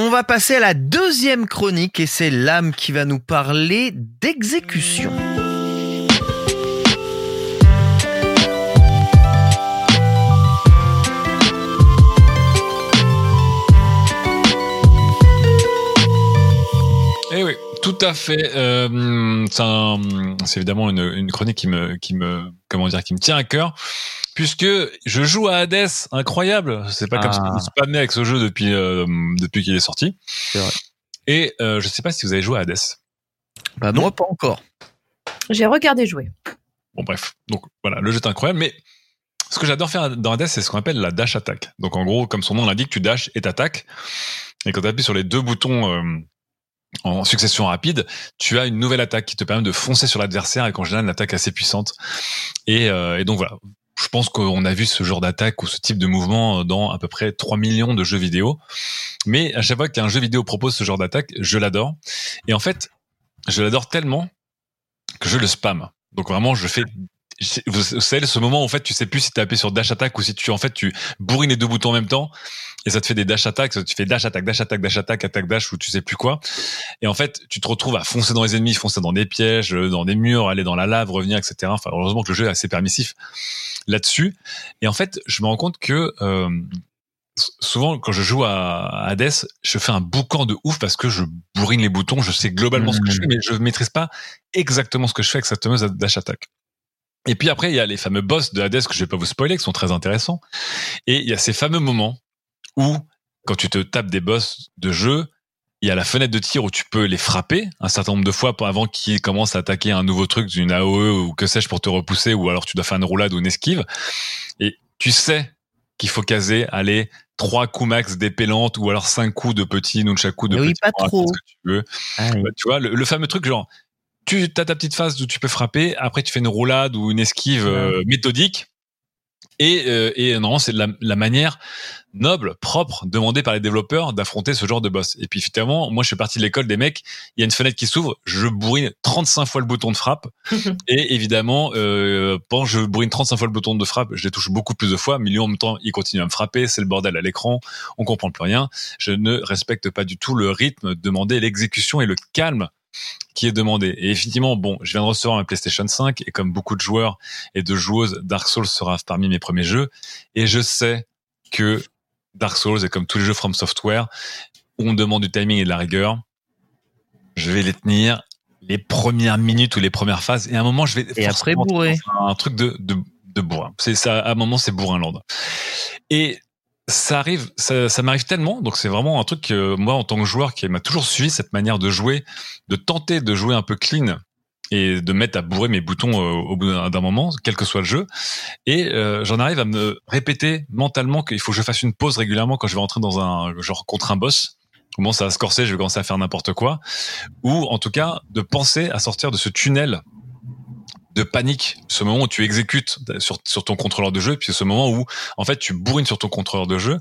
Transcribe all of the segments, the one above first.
On va passer à la deuxième chronique et c'est l'âme qui va nous parler d'exécution. Eh oui, tout à fait. Euh, c'est évidemment une, une chronique qui me, qui me, comment dire, qui me tient à cœur, puisque je joue à Hades, incroyable. C'est pas comme Ah. si je me suis pas amené avec ce jeu depuis, euh, depuis qu'il est sorti. C'est vrai. Et euh, je sais pas si vous avez joué à Hades. Bah non, pas encore. J'ai regardé jouer. Bon bref, donc voilà, le jeu est incroyable, mais ce que j'adore faire dans Hades, c'est ce qu'on appelle la dash attack. Donc en gros, comme son nom l'indique, tu dash et t'attaques. Et quand tu appuies sur les deux boutons euh, en succession rapide, tu as une nouvelle attaque qui te permet de foncer sur l'adversaire et qu'en général une attaque assez puissante. Et, euh, et donc voilà, je pense qu'on a vu ce genre d'attaque ou ce type de mouvement dans à peu près 3 millions de jeux vidéo. Mais à chaque fois qu'un jeu vidéo propose ce genre d'attaque, je l'adore. Et en fait, je l'adore tellement que je le spam. Donc vraiment, je fais vous savez ce moment où en fait tu sais plus si tu appuyé sur dash attack ou si tu en fait tu bourrines les deux boutons en même temps et ça te fait des dash attack tu fais dash attack dash attack dash attack attack dash ou tu sais plus quoi. Et en fait tu te retrouves à foncer dans les ennemis foncer dans des pièges euh, dans des murs aller dans la lave revenir etc enfin heureusement que le jeu est assez permissif là-dessus. Et en fait je me rends compte que euh, souvent quand je joue à Hades je fais un boucan de ouf parce que je bourrine les boutons je sais globalement ce que je fais mais je maîtrise pas exactement ce que je fais avec cette fameuse dash attack et puis après, il y a les fameux boss de Hades que je vais pas vous spoiler, qui sont très intéressants. Et il y a ces fameux moments où, quand tu te tapes des boss de jeu, il y a la fenêtre de tir où tu peux les frapper un certain nombre de fois avant qu'ils commencent à attaquer un nouveau truc d'une AOE ou que sais-je pour te repousser, ou alors tu dois faire une roulade ou une esquive. Et tu sais qu'il faut caser, aller trois coups max d'épée lente ou alors cinq coups de petits nunchaku de oui, petits pas trop. que tu veux. Ah oui. Bah, tu vois, le, le fameux truc genre, tu as ta petite phase où tu peux frapper, après tu fais une roulade ou une esquive euh, méthodique. Et, euh, et normalement, c'est la, la manière noble, propre, demandée par les développeurs d'affronter ce genre de boss. Et puis finalement, moi je suis parti de l'école des mecs, il y a une fenêtre qui s'ouvre, je bourrine 35 fois le bouton de frappe. et évidemment, euh, que je bourrine 35 fois le bouton de frappe, je les touche beaucoup plus de fois, mais lui en même temps, il continue à me frapper, c'est le bordel à l'écran, on comprend plus rien. Je ne respecte pas du tout le rythme demandé, l'exécution et le calme qui est demandé. Et effectivement, bon, je viens de recevoir ma PlayStation 5 et comme beaucoup de joueurs et de joueuses, Dark Souls sera parmi mes premiers jeux. Et je sais que Dark Souls et comme tous les jeux From Software, où on demande du timing et de la rigueur, je vais les tenir les premières minutes ou les premières phases. Et à un moment, je vais Et après un truc de, de, de bourrin. C'est ça, à un moment, c'est bourrinland. Et ça arrive, ça, ça m'arrive tellement, donc c'est vraiment un truc que moi, en tant que joueur, qui m'a toujours suivi cette manière de jouer, de tenter de jouer un peu clean et de mettre à bourrer mes boutons euh, au bout d'un moment, quel que soit le jeu. Et euh, j'en arrive à me répéter mentalement qu'il faut que je fasse une pause régulièrement quand je vais rentrer dans un genre contre un boss. Comment ça va se corser, je vais commencer à faire n'importe quoi. Ou en tout cas, de penser à sortir de ce tunnel de panique, ce moment où tu exécutes sur, sur ton contrôleur de jeu, puis ce moment où en fait tu bourrines sur ton contrôleur de jeu.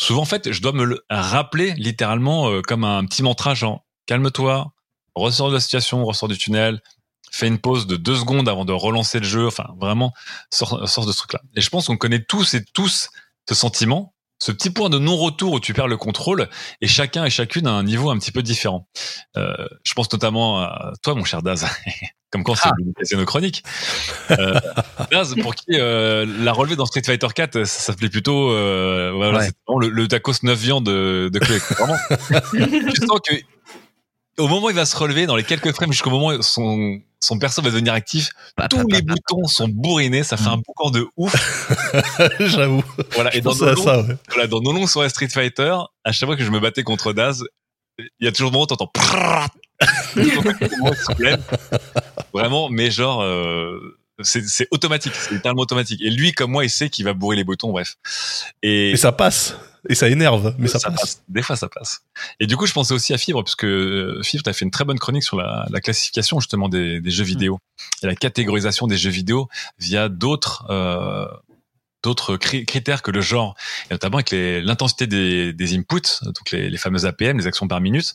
Souvent en fait, je dois me le rappeler littéralement euh, comme un petit mantra genre calme-toi, ressors de la situation, ressors du tunnel, fais une pause de deux secondes avant de relancer le jeu. Enfin vraiment, sors, sors de ce truc-là. Et je pense qu'on connaît tous et tous ce sentiment, ce petit point de non-retour où tu perds le contrôle, et chacun et chacune à un niveau un petit peu différent. Euh, je pense notamment à toi, mon cher Daz. Comme quand c'est Ah. nos chroniques. Euh, Daz, pour qui euh, la relevée dans Street Fighter 4, ça, s'appelait plutôt voilà, Ouais. c'est le, le tacos 9 viandes de, de Chloé. Vraiment. tu sens que au moment où il va se relever, dans les quelques frames jusqu'au moment où son, son perso va devenir actif, tous les boutons sont bourrinés, ça fait un boucan de ouf. J'avoue. Voilà, et dans nos, longs, ça, ouais. voilà, dans nos longs soirées Street Fighter, à chaque fois que je me battais contre Daz, il y a toujours un moment où t'entends. Vraiment, mais genre, euh, c'est c'est automatique, c'est littéralement automatique. Et lui, comme moi, il sait qu'il va bourrer les boutons, bref. Et, Et ça passe. Et ça énerve, mais ça, passe. Des fois, ça passe. Et du coup, je pensais aussi à Fibre, puisque euh, Fibre, t'as fait une très bonne chronique sur la, la classification justement des, des jeux vidéo et la catégorisation des jeux vidéo via d'autres euh, d'autres cri- critères que le genre, et notamment avec les- l'intensité des, des inputs, donc les, les fameuses APM, les actions par minute,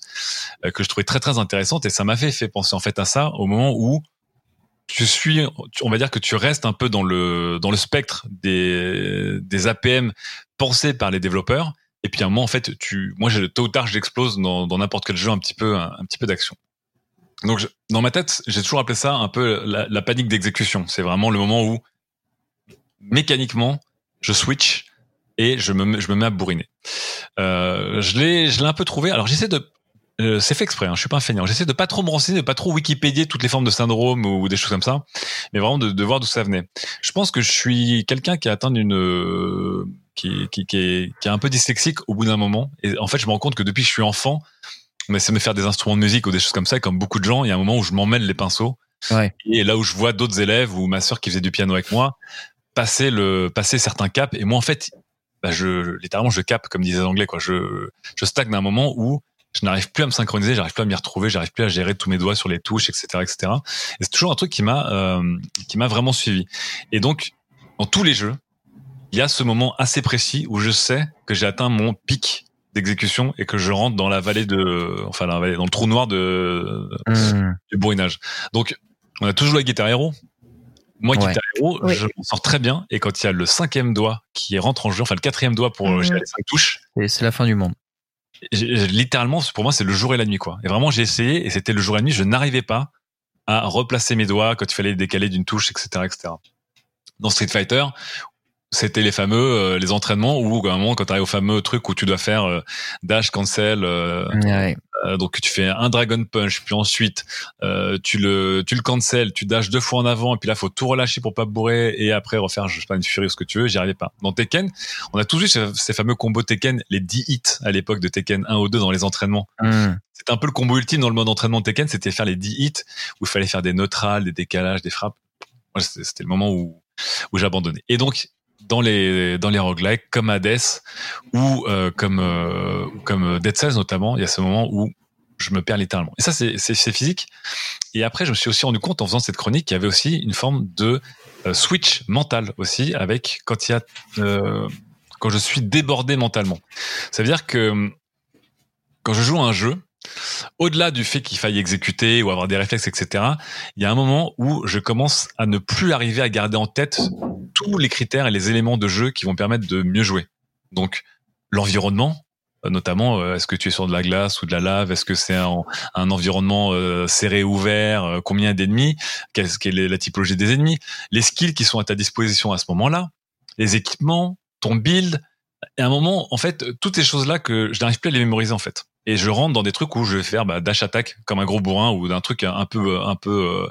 euh, que je trouvais très très intéressante. Et ça m'avait fait penser en fait à ça au moment où tu suis, on va dire que tu restes un peu dans le dans le spectre des des APM pensés par les développeurs. Et puis à un moment, en fait, tu, moi, tôt ou tard, j'explose dans dans n'importe quel jeu un petit peu un, petit peu d'action. Donc je- dans ma tête, j'ai toujours appelé ça un peu la, la panique d'exécution. C'est vraiment le moment où mécaniquement, je switch et je me je me mets à bourriner. Euh, je l'ai je l'ai un peu trouvé. Alors j'essaie de euh, c'est fait exprès, hein, je suis pas un feignant. J'essaie de pas trop me renseigner, de pas trop Wikipédier toutes les formes de syndrome ou des choses comme ça, mais vraiment de, de voir d'où ça venait. Je pense que je suis quelqu'un qui a atteint une euh, qui, qui, qui, est, qui est un peu dyslexique au bout d'un moment. Et en fait, je me rends compte que depuis que je suis enfant, on essaie de me faire des instruments de musique ou des choses comme ça, comme beaucoup de gens. Il y a un moment où je m'emmêle les pinceaux. Ouais. Et là où je vois d'autres élèves ou ma sœur qui faisait du piano avec moi passer le passer certains caps. Et moi, en fait, bah, je littéralement je cap comme disaient les Anglais. Quoi. Je je stagne à un moment où je n'arrive plus à me synchroniser, j'arrive plus à m'y retrouver, j'arrive plus à gérer tous mes doigts sur les touches, etc., etc. Et c'est toujours un truc qui m'a euh, qui m'a vraiment suivi. Et donc dans tous les jeux, il y a ce moment assez précis où je sais que j'ai atteint mon pic d'exécution et que je rentre dans la vallée de, enfin la vallée, dans le trou noir de Hmm. du bourrinage. Donc on a toujours joué à Guitar Hero. Moi, Ouais. Guitar Hero, Oui. je m'en sors très bien. Et quand il y a le cinquième doigt qui rentre en jeu, enfin le quatrième doigt pour Mhm. gérer les cinq touches, Et c'est la fin du monde. Littéralement, pour moi, c'est le jour et la nuit, quoi. Et vraiment, j'ai essayé, et c'était le jour et la nuit, je n'arrivais pas à replacer mes doigts quand il fallait décaler d'une touche, etc., etc. Dans Street Fighter, c'était les fameux, euh, les entraînements où, à un moment, quand tu arrives au fameux truc où tu dois faire euh, dash, cancel, euh, Ouais. euh, donc tu fais un dragon punch, puis ensuite euh, tu le tu le cancel, tu dashes deux fois en avant, et puis là faut tout relâcher pour pas bourrer, et après refaire je sais pas une furie ou ce que tu veux. J'y arrivais pas. Dans Tekken, on a tous vu ces, ces fameux combos Tekken, les 10 hits à l'époque de Tekken 1 ou 2 dans les entraînements. Hmm. C'était un peu le combo ultime dans le mode entraînement de Tekken, c'était faire les 10 hits où il fallait faire des neutrales, des décalages, des frappes. C'était le moment où où j'abandonnais. Et donc dans les dans les roguelikes comme Hades ou euh, comme euh, comme Dead Cells notamment, il y a ce moment où je me perds littéralement. Et ça c'est c'est physique. Et après je me suis aussi rendu compte en faisant cette chronique qu'il y avait aussi une forme de euh, switch mental aussi avec quand il y a euh, quand je suis débordé mentalement. Ça veut dire que hum, quand je joue à un jeu, au-delà du fait qu'il faille exécuter ou avoir des réflexes, etc., il y a un moment où je commence à ne plus arriver à garder en tête tous les critères et les éléments de jeu qui vont permettre de mieux jouer. Donc, l'environnement, euh, notamment, euh, est-ce que tu es sur de la glace ou de la lave? Est-ce que c'est un, environnement euh, serré ouvert Combien d'ennemis? Qu'est-ce quelle est la typologie des ennemis? Les skills qui sont à ta disposition à ce moment-là Les équipements Ton build Et à un moment, en fait, toutes ces choses-là que je n'arrive plus à les mémoriser, en fait et je rentre dans des trucs où je vais faire bah, dash attack comme un gros bourrin ou d'un truc un peu un peu euh,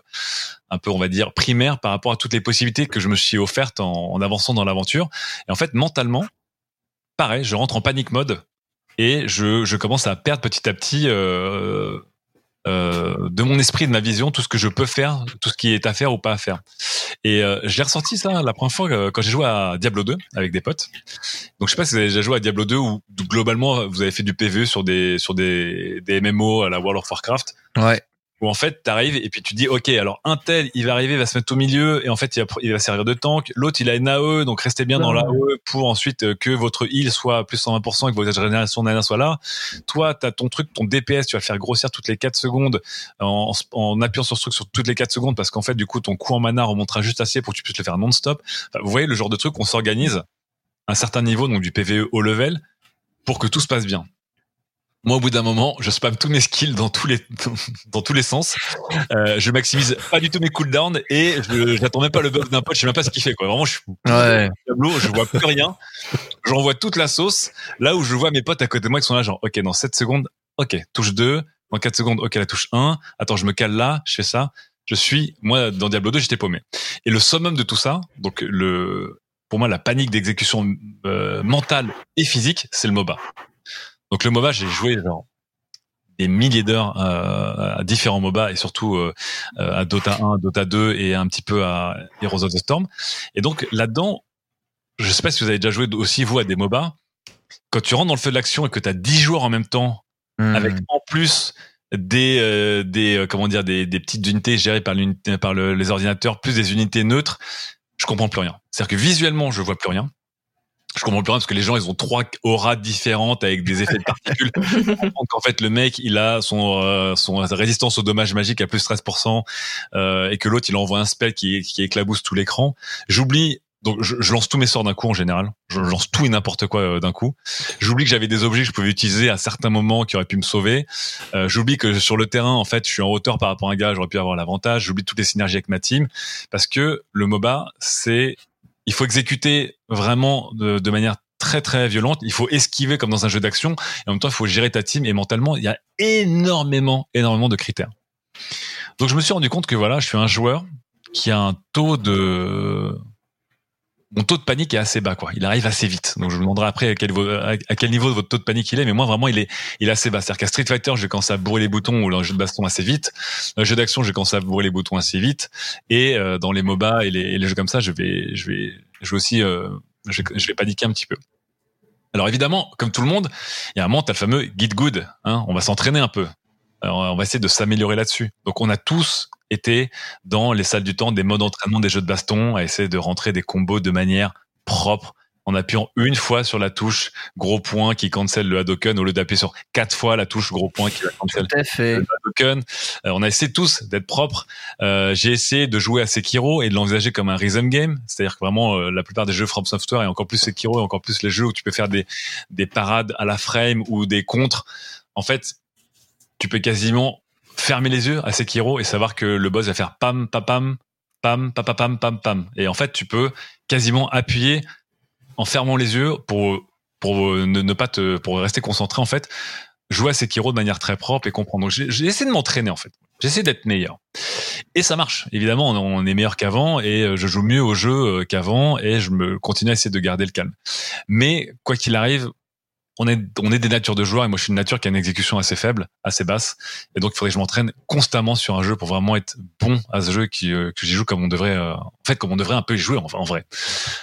un peu on va dire primaire par rapport à toutes les possibilités que je me suis offertes en, en avançant dans l'aventure. Et en fait mentalement pareil je rentre en panique mode et je, je commence à perdre petit à petit euh, euh, de mon esprit de ma vision tout ce que je peux faire tout ce qui est à faire ou pas à faire. Et euh, j'ai ressenti ça la première fois euh, quand j'ai joué à Diablo 2 avec des potes. Donc je sais pas si vous avez déjà joué à Diablo 2 ou globalement vous avez fait du PVE sur des sur des des MMO à la World of Warcraft. Ouais. Où en fait t'arrives et puis tu dis ok alors un tel il va arriver il va se mettre au milieu et en fait il va, il va servir de tank. L'autre il a une AE donc restez bien dans l'AE pour ensuite euh, que votre heal soit plus 120% et que votre régénération nana soit là. Toi t'as ton truc ton DPS tu vas le faire grossir toutes les 4 secondes en, en appuyant sur ce truc sur toutes les 4 secondes parce qu'en fait du coup ton coût en mana remontera juste assez pour que tu puisses le faire non-stop. Enfin, vous voyez le genre de truc on s'organise à un certain niveau donc du PVE haut level pour que tout se passe bien moi, au bout d'un moment, je spam tous mes skills dans tous les dans tous les sens. Euh, je maximise pas du tout mes cooldowns et je j'attends même pas le buff d'un pote. Je sais même pas ce qu'il fait. Quoi. Vraiment, je suis Ouais. tableau, je vois plus rien. J'envoie toute la sauce. Là où je vois mes potes à côté de moi qui sont là, genre, ok, dans 7 secondes, ok, touche 2. Dans 4 secondes, ok, la touche 1. Attends, je me cale là, je fais ça. Je suis, moi, dans Diablo 2, j'étais paumé. Et le summum de tout ça, donc le, pour moi, la panique d'exécution euh, mentale et physique, c'est le MOBA. Donc le MOBA, j'ai joué genre des milliers d'heures à différents MOBA et surtout à Dota 1, Dota 2 et un petit peu à Heroes of the Storm. Et donc là-dedans, je sais pas si vous avez déjà joué aussi vous à des MOBA. Quand tu rentres dans le feu de l'action et que tu as 10 joueurs en même temps, hmm. avec en plus des euh, des euh, comment dire des, des petites unités gérées par l'unité par le, les ordinateurs plus des unités neutres je comprends plus rien c'est à dire que visuellement je vois plus rien je comprends plus rien parce que les gens ils ont trois auras différentes avec des effets de particules en fait le mec il a son euh, son résistance au dommage magique à plus 13% euh, et que l'autre il envoie un spell qui qui éclabousse tout l'écran j'oublie donc je, je, lance tous mes sorts d'un coup en général. Je lance tout et n'importe quoi euh, d'un coup. J'oublie que j'avais des objets que je pouvais utiliser à certains moments qui auraient pu me sauver. Euh, J'oublie que sur le terrain, en fait, je suis en hauteur par rapport à un gars, j'aurais pu avoir l'avantage. J'oublie toutes les synergies avec ma team parce que le MOBA, c'est il faut exécuter vraiment de, manière très très violente. Il faut esquiver comme dans un jeu d'action et en même temps il faut gérer ta team et mentalement il y a énormément énormément de critères. Donc je me suis rendu compte que voilà, je suis un joueur qui a un taux de mon taux de panique est assez bas, quoi. Il arrive assez vite. Donc, je me demanderai après à quel, niveau de votre taux de panique il est, mais moi, vraiment, il est, il est assez bas. C'est-à-dire qu'à Street Fighter, je commence à bourrer les boutons ou dans le jeu de baston assez vite. Dans le jeu d'action, je commence à bourrer les boutons assez vite. Et euh, dans les MOBA et les, les, jeux comme ça, je vais, je vais, je vais aussi, euh, je, je, vais paniquer un petit peu. Alors évidemment, comme tout le monde, il y a un moment, t'as le fameux Git Good. Hein, on va s'entraîner un peu. Alors, on va essayer de s'améliorer là-dessus. Donc, on a tous été dans les salles du temps des modes d'entraînement des jeux de baston à essayer de rentrer des combos de manière propre en appuyant une fois sur la touche gros point qui cancelle le Hadoken au lieu d'appuyer sur quatre fois la touche gros point qui va cancel le Hadoken. Euh, on a essayé tous d'être propres. Euh, j'ai essayé de jouer à Sekiro et de l'envisager comme un rhythm game, c'est-à-dire que vraiment euh, la plupart des jeux From Software et encore plus Sekiro et encore plus les jeux où tu peux faire des des parades à la frame ou des contres. En fait, tu peux quasiment fermer les yeux à Sekiro et savoir que le boss va faire pam, pam pam, pam pam, pam. Et en fait, tu peux quasiment appuyer en fermant les yeux pour, pour ne, pas te, pour rester concentré, en fait, jouer à Sekiro de manière très propre et comprendre. Donc, j'ai essayé de m'entraîner, en fait. J'essaie d'être meilleur. Et ça marche. Évidemment, on est meilleur qu'avant et euh, je joue mieux au jeu euh, qu'avant et je me continue à essayer de garder le calme. Mais quoi qu'il arrive, on est, on est des natures de joueurs et moi je suis une nature qui a une exécution assez faible, assez basse. Et donc il faudrait que je m'entraîne constamment sur un jeu pour vraiment être bon à ce jeu qui, euh, que j'y joue comme on devrait, euh, en fait, comme on devrait un peu y jouer, enfin, en vrai.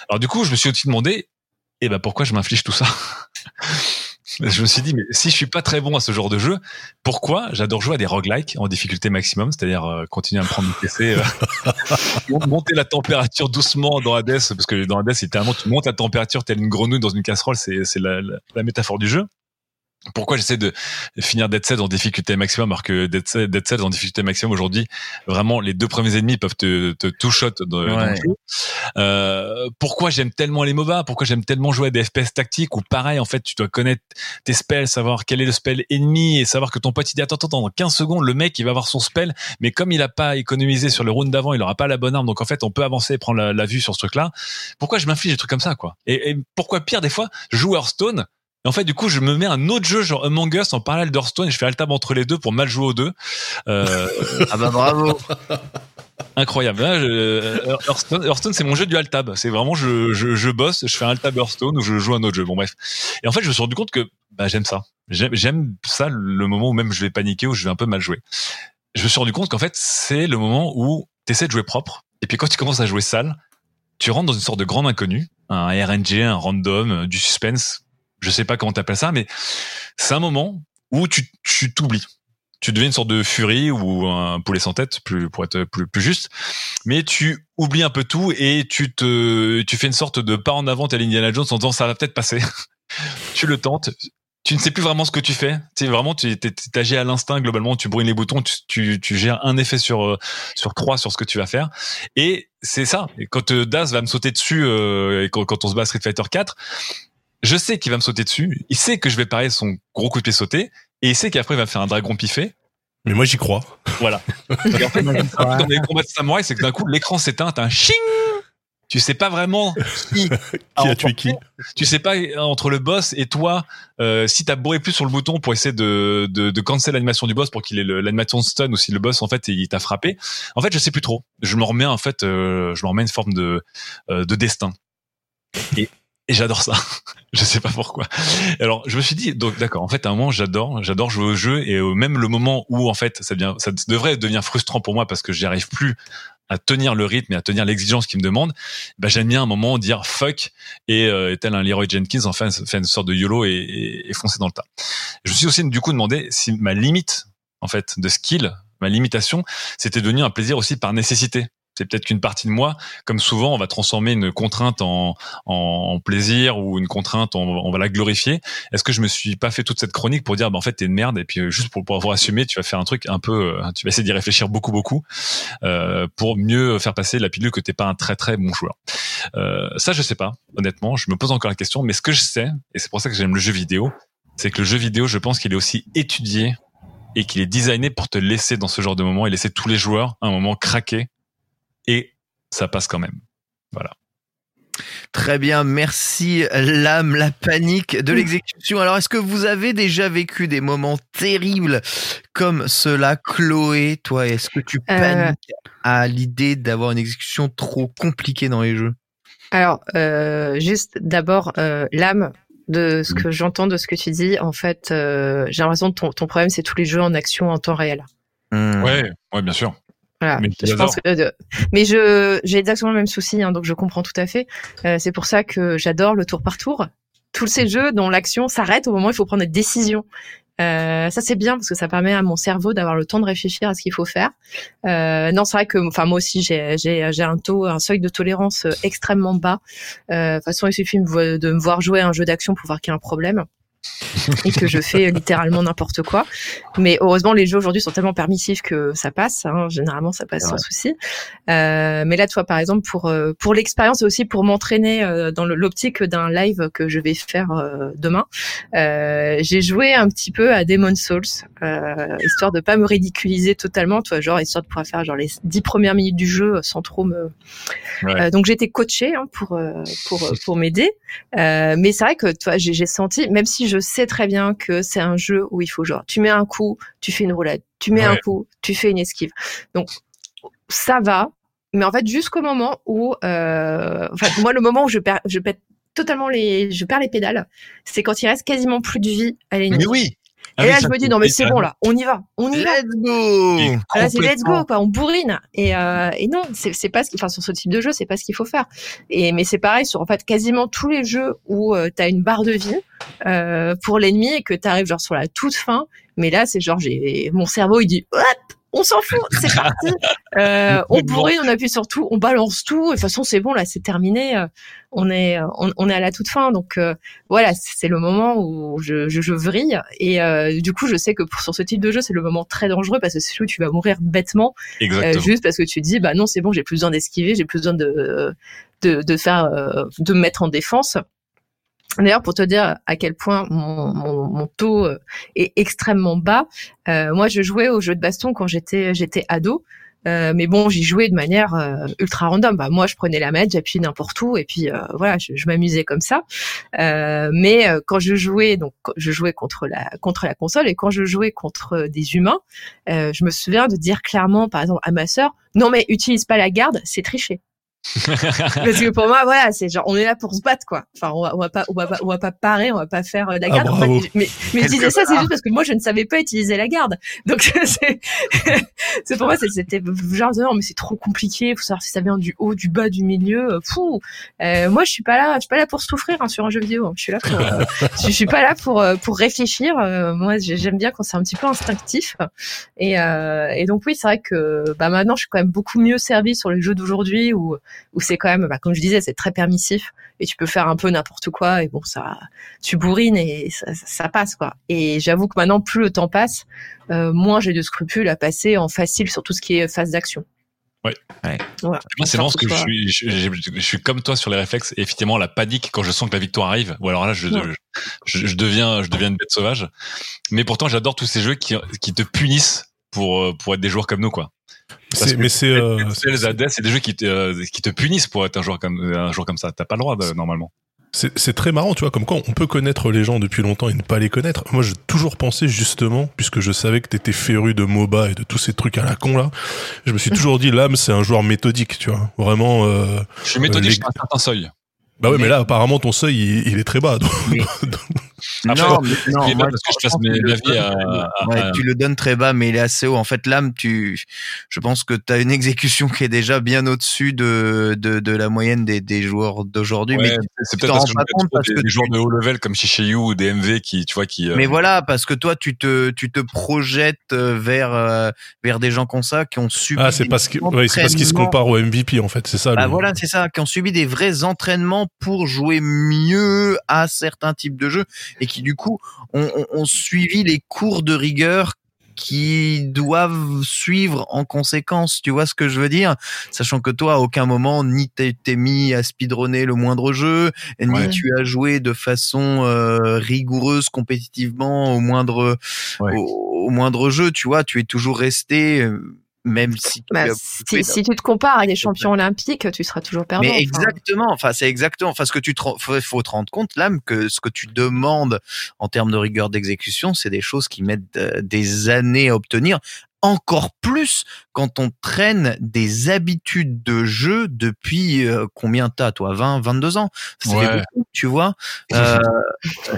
Alors du coup, je me suis aussi demandé, eh ben, pourquoi je m'inflige tout ça? je me suis dit, mais si je suis pas très bon à ce genre de jeu, pourquoi j'adore jouer à des roguelikes en difficulté maximum, c'est-à-dire euh, continuer à me prendre du PC, euh, monter la température doucement dans Hades, parce que dans Hades, littéralement, tu montes la température telle une grenouille dans une casserole, c'est la, la métaphore du jeu pourquoi j'essaie de finir Dead Cells en difficulté maximum alors que Dead Cells, Dead Cells en difficulté maximum aujourd'hui vraiment les deux premiers ennemis peuvent te, te shot dans, le jeu. Euh, pourquoi j'aime tellement les MOBA? Pourquoi j'aime tellement jouer à des FPS tactiques où pareil en fait tu dois connaître tes spells savoir quel est le spell ennemi et savoir que ton pote il dit attends attends dans 15 secondes le mec il va avoir son spell mais comme il a pas économisé sur le round d'avant il aura pas la bonne arme. Donc en fait on peut avancer et prendre la, vue sur ce truc là pourquoi je m'inflige des trucs comme ça quoi? Et, et pourquoi pire des fois je joue Hearthstone et en fait, du coup, je me mets un autre jeu, genre Among Us, en parallèle d'Hearthstone, et je fais altab entre les deux pour mal jouer aux deux. Euh... ah bah bravo Incroyable. Euh, Hearthstone, c'est mon jeu du altab. C'est vraiment, je, je, je, bosse, je fais un altab Hearthstone ou je joue un autre jeu. Bon, bref. Et en fait, je me suis rendu compte que bah, j'aime ça. J'aime ça le moment où même je vais paniquer, où je vais un peu mal jouer. Je me suis rendu compte qu'en fait, c'est le moment où tu essaies de jouer propre. Et puis quand tu commences à jouer sale, tu rentres dans une sorte de grande inconnu, un RNG, un random, du suspense je sais pas comment t'appelles ça, mais c'est un moment où tu t'oublies. Tu deviens une sorte de furie ou un poulet sans tête, plus, pour être plus, juste. Mais tu oublies un peu tout et tu te, fais une sorte de pas en avant à l'Indiana Jones en disant ça va peut-être passer. tu le tentes. Tu ne sais plus vraiment ce que tu fais. Tu vraiment, tu agis à l'instinct globalement. Tu brûles les boutons. Tu, gères un effet sur euh, sur trois sur ce que tu vas faire. Et c'est ça. Et quand euh, Daz va me sauter dessus euh, et quand, quand, on se bat à Street Fighter 4, je sais qu'il va me sauter dessus, il sait que je vais parer son gros coup de pied sauté, et il sait qu'après il va me faire un dragon piffé. Mais moi j'y crois. Voilà. en fait, dans les combats de samouraï, c'est que d'un coup l'écran s'éteint, t'as un ching tu sais pas vraiment qui, a, tué qui. Tu sais pas entre le boss et toi euh, si t'as bourré plus sur le bouton pour essayer de de, de cancel l'animation du boss pour qu'il ait l'animation stun ou si le boss en fait il t'a frappé. En fait, je sais plus trop. Je me remets en fait, euh, je me remets une forme de euh, de destin. Et Et j'adore ça. je sais pas pourquoi. Alors, je me suis dit, donc d'accord. En fait, à un moment, j'adore, j'adore jouer au jeu, et même le moment où en fait, ça devient, ça devrait devenir frustrant pour moi parce que j'y arrive plus à tenir le rythme et à tenir l'exigence qu'il me demande, bah, j'aime bien un moment dire fuck et euh, tel un Leroy Jenkins enfin fait une sorte de YOLO et, et, foncer dans le tas. Je me suis aussi du coup demandé si ma limite en fait de skill, ma limitation, c'était devenu un plaisir aussi par nécessité c'est peut-être qu'une partie de moi, comme souvent, on va transformer une contrainte en, en plaisir ou une contrainte, on, va la glorifier. Est-ce que je me suis pas fait toute cette chronique pour dire, bah, en fait, t'es une merde et puis euh, juste pour pouvoir assumer, tu vas faire un truc un peu, euh, tu vas essayer d'y réfléchir beaucoup, beaucoup, euh, pour mieux faire passer la pilule que t'es pas un très très bon joueur. Euh, ça, je sais pas, honnêtement, je me pose encore la question, mais ce que je sais, et c'est pour ça que j'aime le jeu vidéo, c'est que le jeu vidéo, je pense qu'il est aussi étudié et qu'il est designé pour te laisser dans ce genre de moment et laisser tous les joueurs un moment craquer et ça passe quand même. Voilà. Très bien, merci l'âme, la panique de l'exécution. Alors, est-ce que vous avez déjà vécu des moments terribles comme cela, Chloé Toi, est-ce que tu euh. paniques à l'idée d'avoir une exécution trop compliquée dans les jeux? Alors, euh, juste d'abord, euh, l'âme de ce que j'entends de ce que tu dis. En fait, j'ai l'impression que ton, ton problème, c'est tous les jeux en action en temps réel. Hmm. Ouais, ouais, bien sûr. Mais je pense que, mais je j'ai exactement le même souci, hein, donc je comprends tout à fait. Euh, c'est pour ça que j'adore le tour par tour. Tous ces jeux dont l'action s'arrête au moment où il faut prendre des décisions. Euh, ça c'est bien parce que ça permet à mon cerveau d'avoir le temps de réfléchir à ce qu'il faut faire. Euh, non, c'est vrai que, enfin moi aussi j'ai j'ai j'ai un taux, un seuil de tolérance extrêmement bas. Euh, de toute façon, il suffit de me voir jouer à un jeu d'action pour voir qu'il y a un problème et que je fais littéralement n'importe quoi. Mais heureusement, les jeux aujourd'hui sont tellement permissifs que ça passe. Hein. Généralement, ça passe sans souci. Euh, mais là, tu vois, par exemple, pour euh, pour l'expérience et aussi pour m'entraîner euh, dans l'optique d'un live que je vais faire euh, demain, j'ai joué un petit peu à Demon Souls, histoire de pas me ridiculiser totalement. Tu vois, genre histoire de pouvoir faire genre les dix premières minutes du jeu sans trop me. donc j'étais coaché hein, pour pour pour m'aider. mais c'est vrai que tu vois, j'ai senti, même si je je sais très bien que c'est un jeu où il faut genre, tu mets un coup, tu fais une roulade, tu mets un coup, tu fais une esquive. Donc ça va, mais en fait jusqu'au moment où, euh, enfin moi le moment où je perds, je pète totalement les, je perds les pédales, c'est quand il reste quasiment plus de vie à l'ennemi. Mais oui. Ah et là, je me dis, non, mais c'est bon, là, on y va, on y va. Let's go! Là, c'est let's go, quoi, on bourrine. Et, euh, et non, c'est pas ce qu'il, enfin, sur ce type de jeu, c'est pas ce qu'il faut faire. Et, mais c'est pareil sur, en fait, quasiment tous les jeux où euh, t'as une barre de vie, euh, pour l'ennemi et que t'arrives genre sur la toute fin. Mais là, c'est genre, j'ai, mon cerveau, il dit, hop, on s'en fout, c'est parti. Euh, on bourrine, on appuie sur tout, on balance tout. Et de toute façon, c'est bon, là, c'est terminé. Euh, on est, on, est à la toute fin. Donc euh, voilà, c'est le moment où je, je, vrille. Et du coup, je sais que pour, sur ce type de jeu, c'est le moment très dangereux parce que c'est où tu vas mourir bêtement, juste parce que tu dis, bah non, c'est bon, j'ai plus besoin d'esquiver, j'ai plus besoin de, de, de faire, de me mettre en défense. D'ailleurs, pour te dire à quel point mon, taux euh, est extrêmement bas, euh, moi je jouais au jeu de baston quand j'étais j'étais ado. Euh, mais bon, j'y jouais de manière euh, ultra random. Bah, moi, je prenais la manette, j'appuyais n'importe où, et puis euh, voilà, je, m'amusais comme ça. mais quand je jouais, donc je jouais contre la contre la console, et quand je jouais contre des humains, je me souviens de dire clairement, par exemple, à ma sœur, non mais utilise pas la garde, c'est tricher. Parce que pour moi, voilà, c'est genre, on est là pour se battre, quoi. Enfin, on va, on va pas, on va pas, on va pas parer, on va pas faire euh, la garde. Ah, mais, mais je disais ça, c'est juste parce que moi, je ne savais pas utiliser la garde. Donc, c'est, c'est pour moi, c'était genre, non, mais c'est trop compliqué. Il faut savoir si ça vient du haut, du bas, du milieu. Fou. Euh, moi, je suis pas là, je suis pas là pour souffrir hein, sur un jeu vidéo. Hein. Je suis là pour, euh, je, suis pas là pour euh, pour réfléchir. moi, j'aime bien quand c'est un petit peu instinctif. Et, et donc oui, c'est vrai que bah maintenant, je suis quand même beaucoup mieux servi sur les jeux d'aujourd'hui où où c'est quand même, bah, comme je disais, c'est très permissif et tu peux faire un peu n'importe quoi et bon, ça, tu bourrines et ça, passe quoi. Et j'avoue que maintenant, plus le temps passe, euh, moins j'ai de scrupules à passer en facile sur tout ce qui est phase d'action. Oui. Moi, c'est vraiment que je suis, je, suis comme toi sur les réflexes. Et effectivement, la panique quand je sens que la victoire arrive, ou alors là, je, je, deviens, je deviens une bête sauvage. Mais pourtant, j'adore tous ces jeux qui, qui te punissent pour, euh, pour être des joueurs comme nous, quoi mais c'est euh, c'est des jeux qui te, euh, qui te punissent pour être un joueur comme un joueur comme ça. T'as pas le droit de, normalement. C'est très marrant, tu vois, comme quoi on peut connaître les gens depuis longtemps et ne pas les connaître. Moi, j'ai toujours pensé justement, puisque je savais que t'étais féru de MOBA et de tous ces trucs à la con là, je me suis toujours dit, l'âme, c'est un joueur méthodique, tu vois. Vraiment. Euh, je suis méthodique à un certain seuil. Bah ouais, mais, Mais- là, apparemment, ton seuil, il, il est très bas. donc- non, mais- non, moi, parce que je passe mes- tu ma le vie donnes à- très bas. à- Ouais, à- tu le donnes très bas, mais il est assez haut. En fait, l'âme, tu, je pense que tu as une exécution qui est déjà bien au-dessus de, de, de la moyenne des, des joueurs d'aujourd'hui. Ouais, mais c'est peut-être parce que parce des, que des joueurs de haut level comme Shishayu ou des MV qui, tu vois, qui. euh, Mais voilà, parce que toi, tu te, tu te projettes euh, vers, euh, vers des gens comme ça qui ont subi. Ah, c'est parce que, ouais, c'est parce qu'ils se comparent au MVP, en fait. C'est ça. Bah le- voilà, c'est ça, qui ont subi des vrais entraînements pour jouer mieux à certains types de jeux et qui du coup ont, suivi les cours de rigueur qui doivent suivre en conséquence. Tu vois ce que je veux dire? Sachant que toi, à aucun moment, ni t'es t'es mis à speedrunner le moindre jeu, ni Ouais. tu as joué de façon euh, rigoureuse compétitivement au moindre Ouais. au, au moindre jeu. Tu vois, tu es toujours resté, euh, même si tu Bah, si, si tu te compares à des champions olympiques, tu seras toujours perdant. mais exactement, enfin c'est exactement, enfin ce que tu te, faut, faut te rendre compte là que ce que tu demandes en termes de rigueur d'exécution, c'est des choses qui mettent euh, des années à obtenir. Encore plus quand on traîne des habitudes de jeu depuis euh, combien t'as toi 20, 22 ans? Ouais. beaucoup, tu vois? Euh,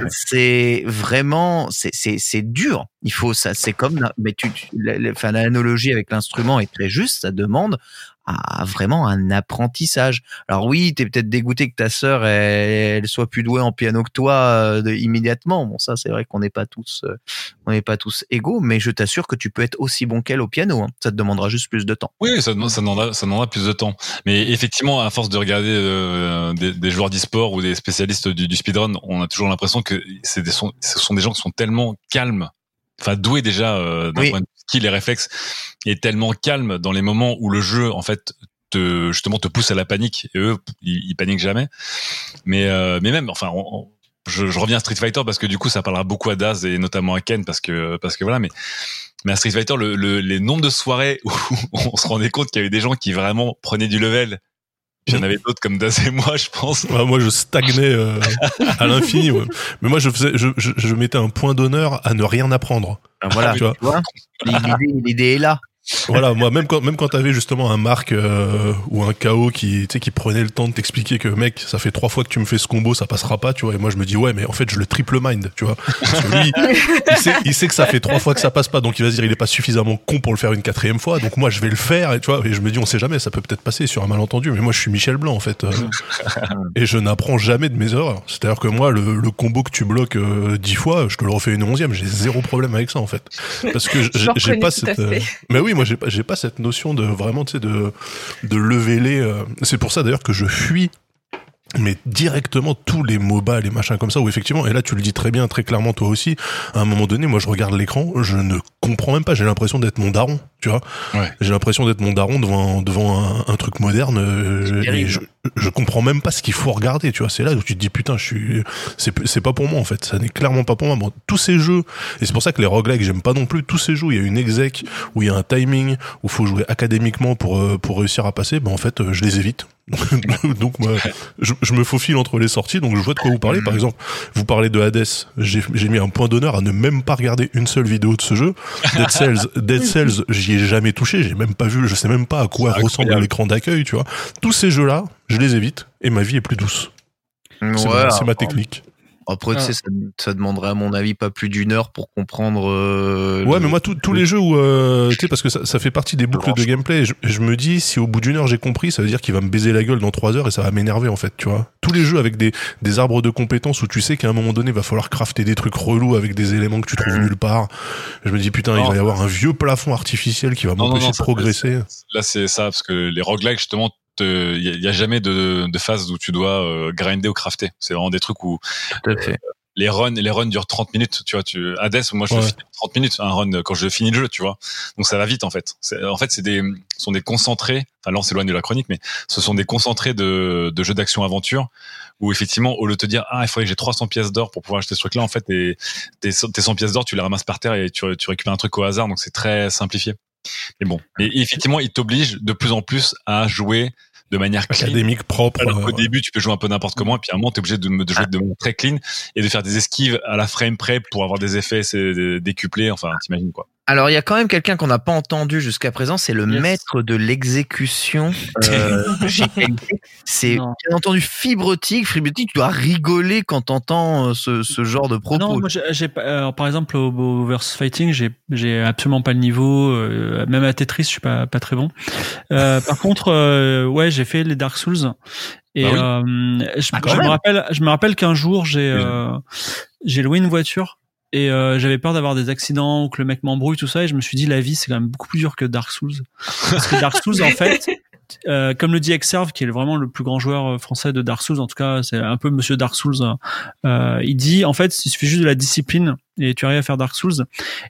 c'est vraiment, c'est c'est c'est dur. Il faut ça, c'est comme, mais tu, tu- l'analogie avec l'instrument est très juste. Ça demande à vraiment un apprentissage. Alors oui, t'es peut-être dégoûté que ta sœur elle, elle soit plus douée en piano que toi euh, de- immédiatement. Bon, ça c'est vrai qu'on n'est pas tous, euh, on n'est pas tous égaux, mais je t'assure que tu peux être aussi bon qu'elle au piano. hein. Ça te demandera juste plus de temps. Oui, ça, ça, demandera, ça demandera plus de temps. Mais effectivement, à force de regarder euh, des, des joueurs d'e-sport ou des spécialistes du, du speedrun, on a toujours l'impression que c'est des, sont- ce sont des gens qui sont tellement calmes, enfin doués déjà euh, d'un Oui. point de vue skill et réflexe, et tellement calmes dans les moments où le jeu, en fait, te, justement, te pousse à la panique. Et eux, ils, paniquent jamais. Mais, euh, mais même, enfin, je, je reviens à Street Fighter parce que du coup, ça parlera beaucoup à Daz et notamment à Ken parce que parce que voilà, mais mais à Street Fighter, le, le- les nombres de soirées où on se rendait compte qu'il y avait des gens qui vraiment prenaient du level. Il y en avait d'autres comme Daz et moi, je pense. Ouais, moi, je stagnais euh, à l'infini. ouais. Mais moi, je faisais, je, je, je mettais un point d'honneur à ne rien apprendre. Ben voilà, tu vois. tu vois. L'idée, l'idée est là. Voilà, moi, même quand, même quand t'avais justement un Marc euh, ou un KO qui, tu sais, qui prenait le temps de t'expliquer que mec, ça fait trois fois que tu me fais ce combo, ça passera pas, tu vois. Et moi, je me dis ouais, mais en fait, je le triple mind, tu vois. Parce que lui, il sait, il sait que ça fait trois fois que ça passe pas, donc il va se dire il est pas suffisamment con pour le faire une quatrième fois, donc moi, je vais le faire, et tu vois. Et je me dis on sait jamais, ça peut peut-être passer sur un malentendu, mais moi, je suis Michel Blanc en fait, euh, et je n'apprends jamais de mes erreurs. C'est-à-dire que moi, le, le combo que tu bloques euh, dix fois, je te le refais une onzième, j'ai zéro problème avec ça en fait, parce que Je j'ai pas cette. euh, mais oui, moi j'ai pas, pas cette notion de vraiment, tu sais, de, de lever les. euh, C'est pour ça d'ailleurs que je fuis. Mais directement tous les MOBA, les machins comme ça, où effectivement, et là tu le dis très bien, très clairement toi aussi, à un moment donné, moi je regarde l'écran, je ne comprends même pas, j'ai l'impression d'être mon daron, tu vois. Ouais. J'ai l'impression d'être mon daron devant, devant un, un truc moderne, euh, et terrible. je, je comprends même pas ce qu'il faut regarder, tu vois. C'est là où tu te dis putain, je suis, c'est, c'est pas pour moi en fait, ça n'est clairement pas pour moi. Bon, tous ces jeux, et c'est pour ça que les roguelikes j'aime pas non plus, tous ces jeux il y a une exec, où il y a un timing, où faut jouer académiquement pour, euh, pour réussir à passer, ben en fait, euh, je les évite. donc moi, je, je me faufile entre les sorties, donc je vois de quoi vous parlez. Par exemple, vous parlez de Hades, j'ai j'ai mis un point d'honneur à ne même pas regarder une seule vidéo de ce jeu. Dead Cells, Dead Cells, j'y ai jamais touché, j'ai même pas vu, je sais même pas à quoi ressemble l'écran d'accueil, tu vois. Tous ces jeux-là, je les évite et ma vie est plus douce. C'est Ouais, ma, c'est ma alors, technique. Après, tu sais, ça, ça demanderait à mon avis pas plus d'une heure pour comprendre. euh, Ouais, le- mais moi, tous les jeux où, euh, tu sais, parce que ça, ça fait partie des boucles de gameplay, je, je me dis, si au bout d'une heure j'ai compris, ça veut dire qu'il va me baiser la gueule dans trois heures et ça va m'énerver, en fait, tu vois. Tous les jeux avec des, des arbres de compétences où tu sais qu'à un moment donné, il va falloir crafter des trucs relous avec des éléments que tu trouves nulle part. Je me dis, putain, il va y avoir un vieux plafond artificiel qui va Non, non, m'empêcher non, de progresser. Là, c'est ça, parce que les roguelikes, justement, il y, a- y a jamais de, de phase où tu dois euh, grinder ou crafter. C'est vraiment des trucs où Tout à fait. les runs, les runs durent 30 minutes, tu vois. Tu, Hades, moi, je le Ouais. finis en 30 minutes, un run quand je finis le jeu, tu vois. Donc ça va vite, en fait. En fait, c'est des, ce sont des concentrés. Enfin, là, on s'éloigne de la chronique, mais ce sont des concentrés de, de jeux d'action-aventure où, effectivement, au lieu de te dire, ah, il faudrait que j'ai 300 pièces d'or pour pouvoir acheter ce truc-là, en fait, tes, tes, tes 100 pièces d'or, tu les ramasses par terre et tu, tu récupères un truc au hasard. Donc c'est très simplifié. Mais bon. Et effectivement, il t'oblige de plus en plus à jouer de manière clean. Académique, propre. Alors euh, début, tu peux jouer un peu n'importe comment, et puis à un moment, t'es obligé de, de jouer de manière très clean et de faire des esquives à la frame près pour avoir des effets décuplés. Enfin, t'imagines quoi. Alors, il y a quand même quelqu'un qu'on n'a pas entendu jusqu'à présent, c'est le Yes. maître de l'exécution. euh, qualité. c'est bien entendu fibrotique. Fibrotique, tu dois rigoler quand t'entends euh, ce, ce genre de propos. Non, moi, euh, par exemple, au, au verse fighting, j'ai, absolument pas le niveau. euh, même à Tetris, je suis pas, pas très bon. Euh, par contre, euh, ouais, j'ai fait les Dark Souls. Et Bah oui. euh, je, Ah, je me rappelle, je me rappelle qu'un jour, euh, j'ai loué une voiture. Et euh, j'avais peur d'avoir des accidents ou que le mec m'embrouille tout ça et je me suis dit la vie c'est quand même beaucoup plus dur que Dark Souls parce que Dark Souls en fait euh, comme le dit Exerve qui est vraiment le plus grand joueur euh, français de Dark Souls en tout cas c'est un peu Monsieur Dark Souls hein. euh, il dit en fait il suffit juste de la discipline et tu arrives à faire Dark Souls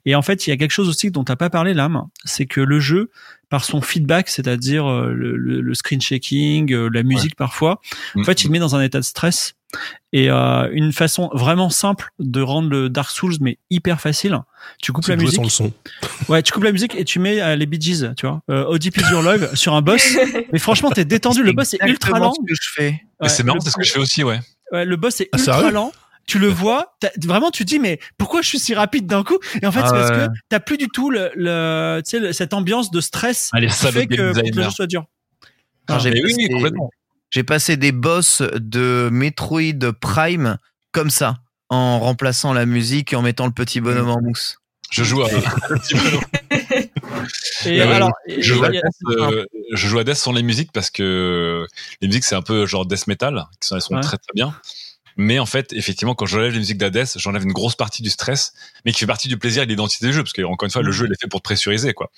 et en fait il y a quelque chose aussi dont t'as pas parlé l'âme c'est que le jeu par son feedback c'est-à-dire euh, le, le- le screen shaking euh, la musique parfois en fait il te met dans un état de stress et euh, une façon vraiment simple de rendre le Dark Souls mais hyper facile tu coupes C'est la musique sans le son. Ouais, tu coupes la musique et tu mets euh, les Bee Gees, tu vois. Euh, Audi Please Your Love sur un boss. Mais franchement, t'es détendu. Le boss est ultra lent. ce que je fais. Ouais, c'est marrant, c'est ce que je fais aussi, ouais. Ouais, le boss est Ah, ultra lent. Tu le vois, vraiment tu te dis mais pourquoi je suis si rapide d'un coup? Et en fait Ah c'est parce ouais. que t'as plus du tout le, le tu sais le- cette ambiance de stress Ah, les qui fait que, le jeu soit dur. J'ai oui, passé- des boss de Metroid Prime comme ça, en remplaçant la musique et en mettant le petit bonhomme en mousse. Je joue à, Et Ouais, alors, je et- joue à Death, euh, je joue à Death sans les musiques parce que les musiques c'est un peu genre death metal, qui sont, elles sont Ouais. très très bien. Mais en fait, effectivement, quand j'enlève les musiques d'Hades, j'enlève une grosse partie du stress, mais qui fait partie du plaisir et de l'identité du jeu, parce que encore une fois, le jeu il est fait pour te pressuriser, quoi.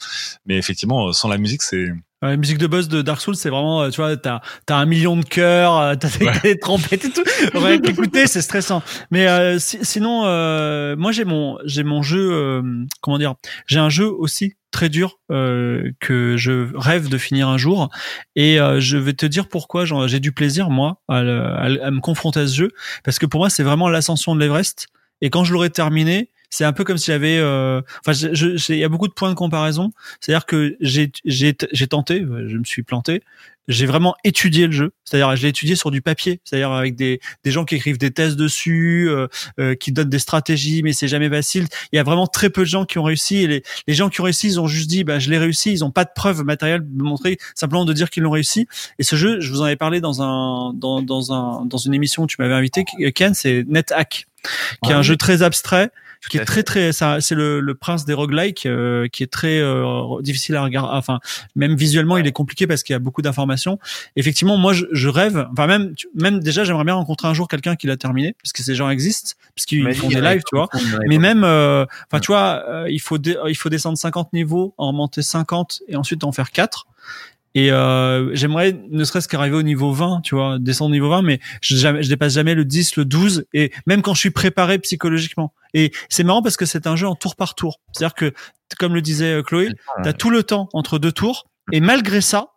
Mais effectivement, sans la musique, c'est Ouais, la musique de boss de Dark Souls, c'est vraiment, euh, tu vois, t'as as un million de cœurs, euh, t'as des, Ouais. des trompettes et tout. Rien qu'écouter, c'est stressant. Mais euh, si- sinon, euh, moi j'ai mon j'ai mon jeu, euh, comment dire, j'ai un jeu aussi très dur euh, que je rêve de finir un jour. Et euh, je vais te dire pourquoi j'ai du plaisir moi à, à à me confronter à ce jeu, parce que pour moi c'est vraiment l'ascension de l'Everest. Et quand je l'aurai terminé, c'est un peu comme si j'avais, euh, enfin, il y a beaucoup de points de comparaison. C'est-à-dire que j'ai j'ai j'ai tenté, je me suis planté. J'ai vraiment étudié le jeu. C'est-à-dire, je l'ai étudié sur du papier. C'est-à-dire avec des des gens qui écrivent des thèses dessus, euh, euh, qui donnent des stratégies, mais c'est jamais facile. Il y a vraiment très peu de gens qui ont réussi. Et les les gens qui ont réussi, ils ont juste dit, bah, je l'ai réussi. Ils ont pas de preuves matérielles de montrer, simplement de dire qu'ils l'ont réussi. Et ce jeu, je vous en avais parlé dans un dans dans un dans une émission où tu m'avais invité, Ken, c'est NetHack, qui est un jeu très abstrait qui est très très ça c'est le, le prince des roguelikes euh, qui est très euh, difficile à regarder enfin même visuellement il est compliqué parce qu'il y a beaucoup d'informations. Effectivement moi je, je rêve enfin même tu- même déjà j'aimerais bien rencontrer un jour quelqu'un qui l'a terminé parce que ces gens existent parce qu'ils font des lives tu vois. mais même euh, enfin tu vois euh, il faut il faut descendre 50 niveaux en remonter 50 et ensuite en faire 4 et euh, j'aimerais ne serait-ce qu'arriver au niveau 20, tu vois, descendre au niveau 20, mais je, jamais, je dépasse jamais le 10, le 12, et même quand je suis préparé psychologiquement. Et c'est marrant parce que c'est un jeu en tour par tour. C'est-à-dire que, comme le disait euh, Chloé, t'as tout le temps entre deux tours, et malgré ça,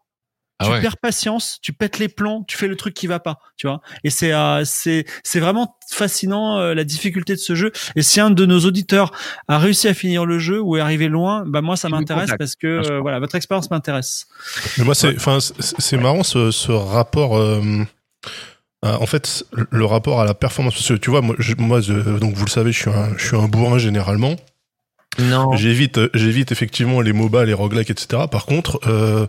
tu ouais. perds patience, tu pètes les plombs, tu fais le truc qui va pas, tu vois. Et c'est euh, c'est c'est vraiment fascinant euh, la difficulté de ce jeu. Et si un de nos auditeurs a réussi à finir le jeu ou est arrivé loin, bah moi ça Tu m'intéresse parce que euh, voilà votre expérience m'intéresse. Mais moi, c'est, enfin, c'est- marrant ce, ce rapport. euh, à- en fait, le rapport à la performance. Parce que tu vois, moi, je- moi, je- donc vous le savez, je suis un, je suis un bourrin généralement. Non. J'évite, euh, j'évite effectivement les MOBA, les roguelikes, etc. Par contre, euh,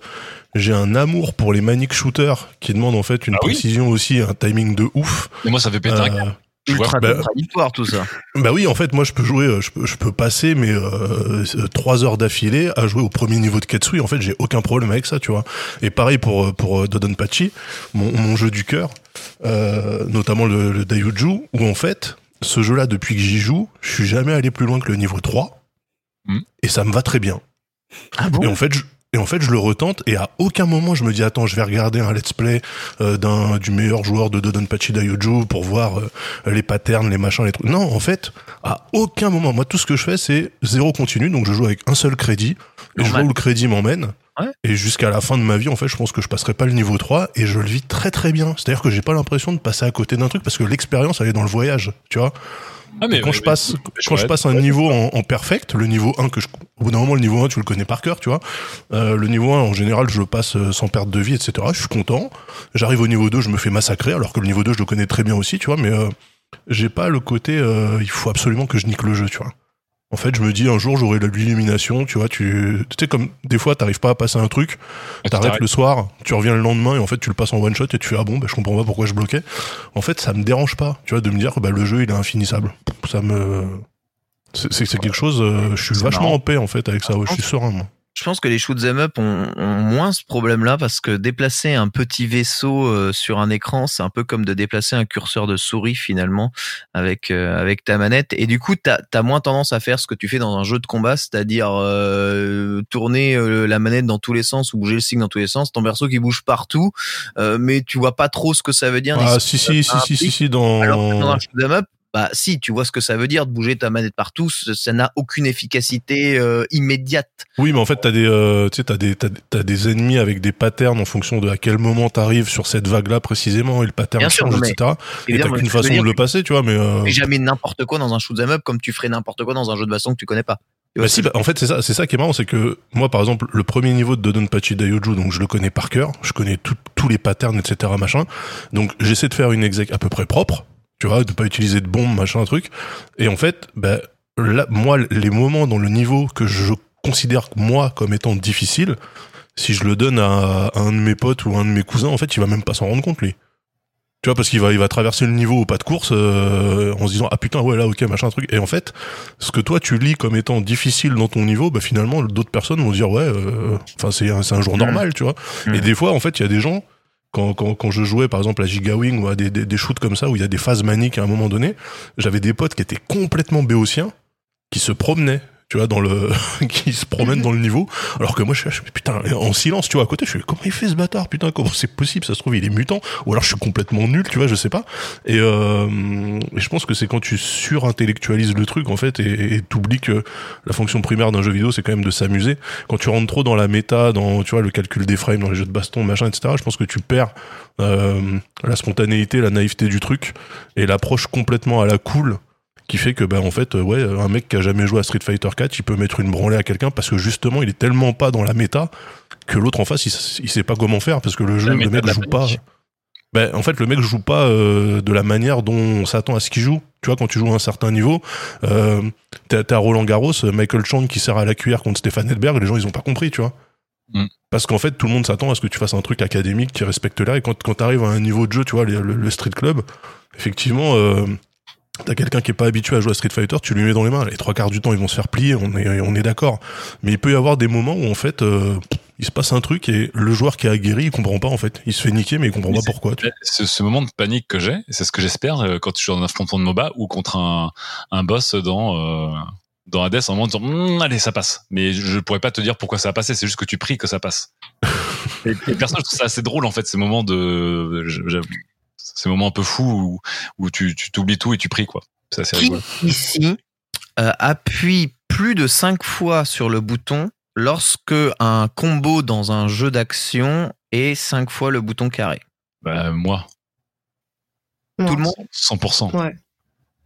j'ai un amour pour les manic shooters qui demandent en fait une Ah oui précision aussi, un timing de ouf. Et moi, ça fait péter un Euh. Ultra bah- contradictoire tout ça. Bah oui, en fait, moi, je peux jouer, euh, je peux, je peux passer mes euh, trois heures d'affilée à jouer au premier niveau de Ketsui. En fait, j'ai aucun problème avec ça, tu vois. Et pareil pour pour Dodonpachi, mon, mon jeu du cœur, euh, notamment le, le où en fait, ce jeu-là, depuis que j'y joue, je suis jamais allé plus loin que le niveau 3. Hmm. Et ça me va très bien. Ah bon Et en fait, je, et en fait, je le retente et à aucun moment je me dis attends, je vais regarder un let's play euh, d'un du meilleur joueur de Dodonpachi Daioju pour voir euh, les patterns, les machins, les trucs. Non, en fait, à aucun moment. Moi, tout ce que je fais, c'est zéro continu. Donc, je joue avec un seul crédit et je vois où le crédit m'emmène. Ouais. Et jusqu'à la fin de ma vie, en fait, je pense que je passerai pas le niveau 3 et je le vis très très bien. C'est-à-dire que j'ai pas l'impression de passer à côté d'un truc parce que l'expérience, elle est dans le voyage, tu vois. Ah, mais, quand je passe, quand je passe un niveau en, en perfect, le niveau 1 que je, au bout d'un moment, le niveau 1, tu le connais par cœur, tu vois. Euh, le niveau 1, en général, je le passe euh, sans perte de vie, etc. Je suis content. J'arrive au niveau 2, je me fais massacrer, alors que le niveau 2, je le connais très bien aussi, tu vois, mais euh, j'ai pas le côté, euh, il faut absolument que je nique le jeu, tu vois. En fait, je me dis un jour j'aurai l'illumination, tu vois, tu, tu sais comme des fois t'arrives pas à passer un truc, tu t'arrêtes le soir, tu reviens le lendemain et en fait tu le passes en one shot et tu fais ah bon bah je comprends pas pourquoi je bloquais. En fait, ça me dérange pas, tu vois, de me dire que bah le jeu il est infinissable. Ça me c'est quelque chose euh, je suis vachement marrant. en paix en fait avec ça, ouais, je suis serein moi. Je pense que les shoot 'em up ont, ont moins ce problème-là parce que déplacer un petit vaisseau euh, sur un écran, c'est un peu comme de déplacer un curseur de souris finalement avec euh, avec ta manette. Et du coup, t'as as moins tendance à faire ce que tu fais dans un jeu de combat, c'est-à-dire euh, tourner euh, la manette dans tous les sens ou bouger le stick dans tous les sens. Ton perso qui bouge partout, euh, mais tu vois pas trop ce que ça veut dire. Ah si si si si si implique. si dans Alors que dans un shoot 'em up, bah si, tu vois ce que ça veut dire de bouger ta manette partout, ça n'a aucune efficacité euh, immédiate. Oui, mais en fait, t'as des, euh, tu sais, t'as des, t'as, t'as des ennemis avec des patterns en fonction de à quel moment t'arrives sur cette vague-là précisément et le pattern Bien sûr, change, mais- etc. Et t'as qu'une façon de dire, le passer, tu vois, mais. Euh... jamais n'importe quoi dans un shoot 'em up comme tu ferais n'importe quoi dans un jeu de baston que tu connais pas. Bah si, bah, en fait, c'est ça, c'est ça qui est marrant, c'est que moi, par exemple, le premier niveau de Dodonpachi Daioju, donc je le connais par cœur, je connais tout- tous les patterns, etc., machin. Donc j'essaie de faire une exec à peu près propre, tu vois, de pas utiliser de bombes, machin, truc. Et en fait, bah, là, moi, les moments dans le niveau que je considère moi comme étant difficile, si je le donne à, à un de mes potes ou un de mes cousins, en fait, il va même pas s'en rendre compte, lui. Tu vois, parce qu'il va, il va traverser le niveau au pas de course euh, en se disant ah putain ouais là ok machin truc. Et en fait, ce que toi tu lis comme étant difficile dans ton niveau, bah finalement d'autres personnes vont dire ouais, euh, enfin c'est un, c'est un jour Mm. normal, tu vois. Et des fois en fait il y a des gens quand, quand, quand je jouais par exemple à Gigawing ou à des, des, des shoots comme ça où il y a des phases maniques à un moment donné, j'avais des potes qui étaient complètement béotiens qui se promenaient tu vois dans le qui se promènent dans le niveau. Alors que moi je suis putain en silence tu vois à côté je fais comment il fait ce bâtard? Putain comment c'est possible? Ça se trouve il est mutant. Ou alors je suis complètement nul tu vois je sais pas. Et, euh, et je pense que c'est quand tu surintellectualises le truc en fait et et t'oublies que la fonction primaire d'un jeu vidéo c'est quand même de s'amuser. Quand tu rentres trop dans la méta dans tu vois le calcul des frames dans les jeux de baston machin etc je pense que tu perds euh, la spontanéité la naïveté du truc et l'approche complètement à la cool qui fait que bah en fait euh, ouais un mec qui a jamais joué à Street Fighter 4 il peut mettre une branlée à quelqu'un parce que justement il est tellement pas dans la méta que l'autre en face il, sait pas comment faire parce que le jeu le mec joue pas ben, en fait, le mec joue pas euh, de la manière dont on s'attend à ce qu'il joue. Tu vois, quand tu joues à un certain niveau, euh, t'as Roland Garros, Michael Chang qui sert à la cuillère contre Stéphane Edberg, les gens ils ont pas compris, tu vois. Mm. Parce qu'en fait, tout le monde s'attend à ce que tu fasses un truc académique qui respecte là. Et quand, quand t'arrives à un niveau de jeu, tu vois, le, le- le Street Club, effectivement, euh, t'as quelqu'un qui est pas habitué à jouer à Street Fighter, tu lui mets dans les mains. Les trois quarts du temps, ils vont se faire plier, on est, on est d'accord. Mais il peut y avoir des moments où en fait, euh, il se passe un truc et le joueur qui est aguerri, il comprend pas en fait. Il se fait niquer, mais il comprend Mais pas pourquoi. Tu. Ce, ce moment de panique que j'ai, c'est ce que j'espère euh, quand je suis dans un affrontement de MOBA ou contre un, un boss dans euh, dans Hades en disant Hum, allez ça passe. Mais je, pourrais pas te dire pourquoi ça a passé, c'est juste que tu pries que ça passe. et, et perso, je trouve ça assez drôle en fait ces moments de ces moments un peu fous où, où tu t'oublies tout et tu pries quoi. C'est assez Qui rigolo. ici euh, appuie plus de 5 fois sur le bouton lorsque un combo dans un jeu d'action est 5 fois le bouton carré? Bah moi, Tout le monde 100%. Ouais.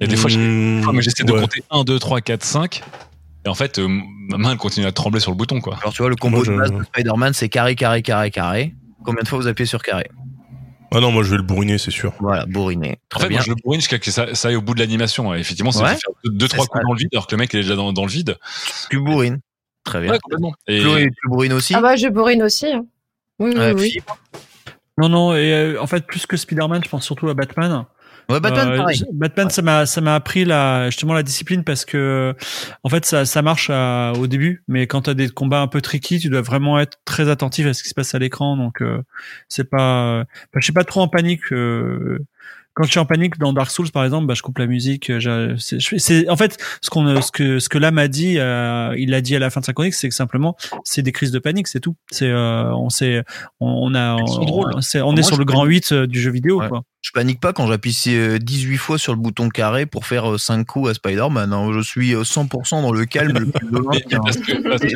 Et des fois, j'ai- Mmh, des fois, mais j'essaie de ouais. compter 1, 2, 3, 4, 5. Et en fait, euh, ma main elle continue à trembler sur le bouton quoi. Alors tu vois, le combo Moi, je- de base de Spider-Man, c'est carré, carré, carré, carré. Combien de fois vous appuyez sur carré? Ah non, moi je vais le bourriner, c'est sûr. Voilà, bourriné. En fait, bien. moi, je le bourrine jusqu'à ce que ça, ça aille au bout de l'animation. Effectivement, c'est Ouais. faire deux, trois ça. coups dans le vide, alors que le mec il est déjà dans, dans le vide. Tu bourrines. Très bien. Ouais, complètement. Et Chloé, tu bourrines aussi Ah bah je bourrine aussi. hein. Oui, oui, Ouais, oui. Non, non, et euh, en fait, plus que Spider-Man, je pense surtout à Batman. Ouais, Batman, Euh, pareil. Batman, ça m'a, ça m'a appris la, justement la discipline parce que, en fait, ça, ça marche à- au début, mais quand t'as des combats un peu tricky, tu dois vraiment être très attentif à ce qui se passe à l'écran. Donc, euh, c'est pas, enfin, je suis pas trop en panique. euh, quand je suis en panique dans Dark Souls, par exemple, bah, je coupe la musique. euh, j'ai- C'est, en fait, ce qu'on, euh, ce que, ce que Lam a dit, euh, il l'a dit à la fin de sa chronique, c'est que simplement, c'est des crises de panique, c'est tout. C'est, euh, on sait, on, on a, on, est sur le grand panique. 8 euh, du jeu vidéo, Ouais. quoi. Je panique pas quand j'appuie euh, 18 fois sur le bouton carré pour faire 5 coups à Spider-Man. hein. Je suis euh, 100% dans le calme le plus C'est-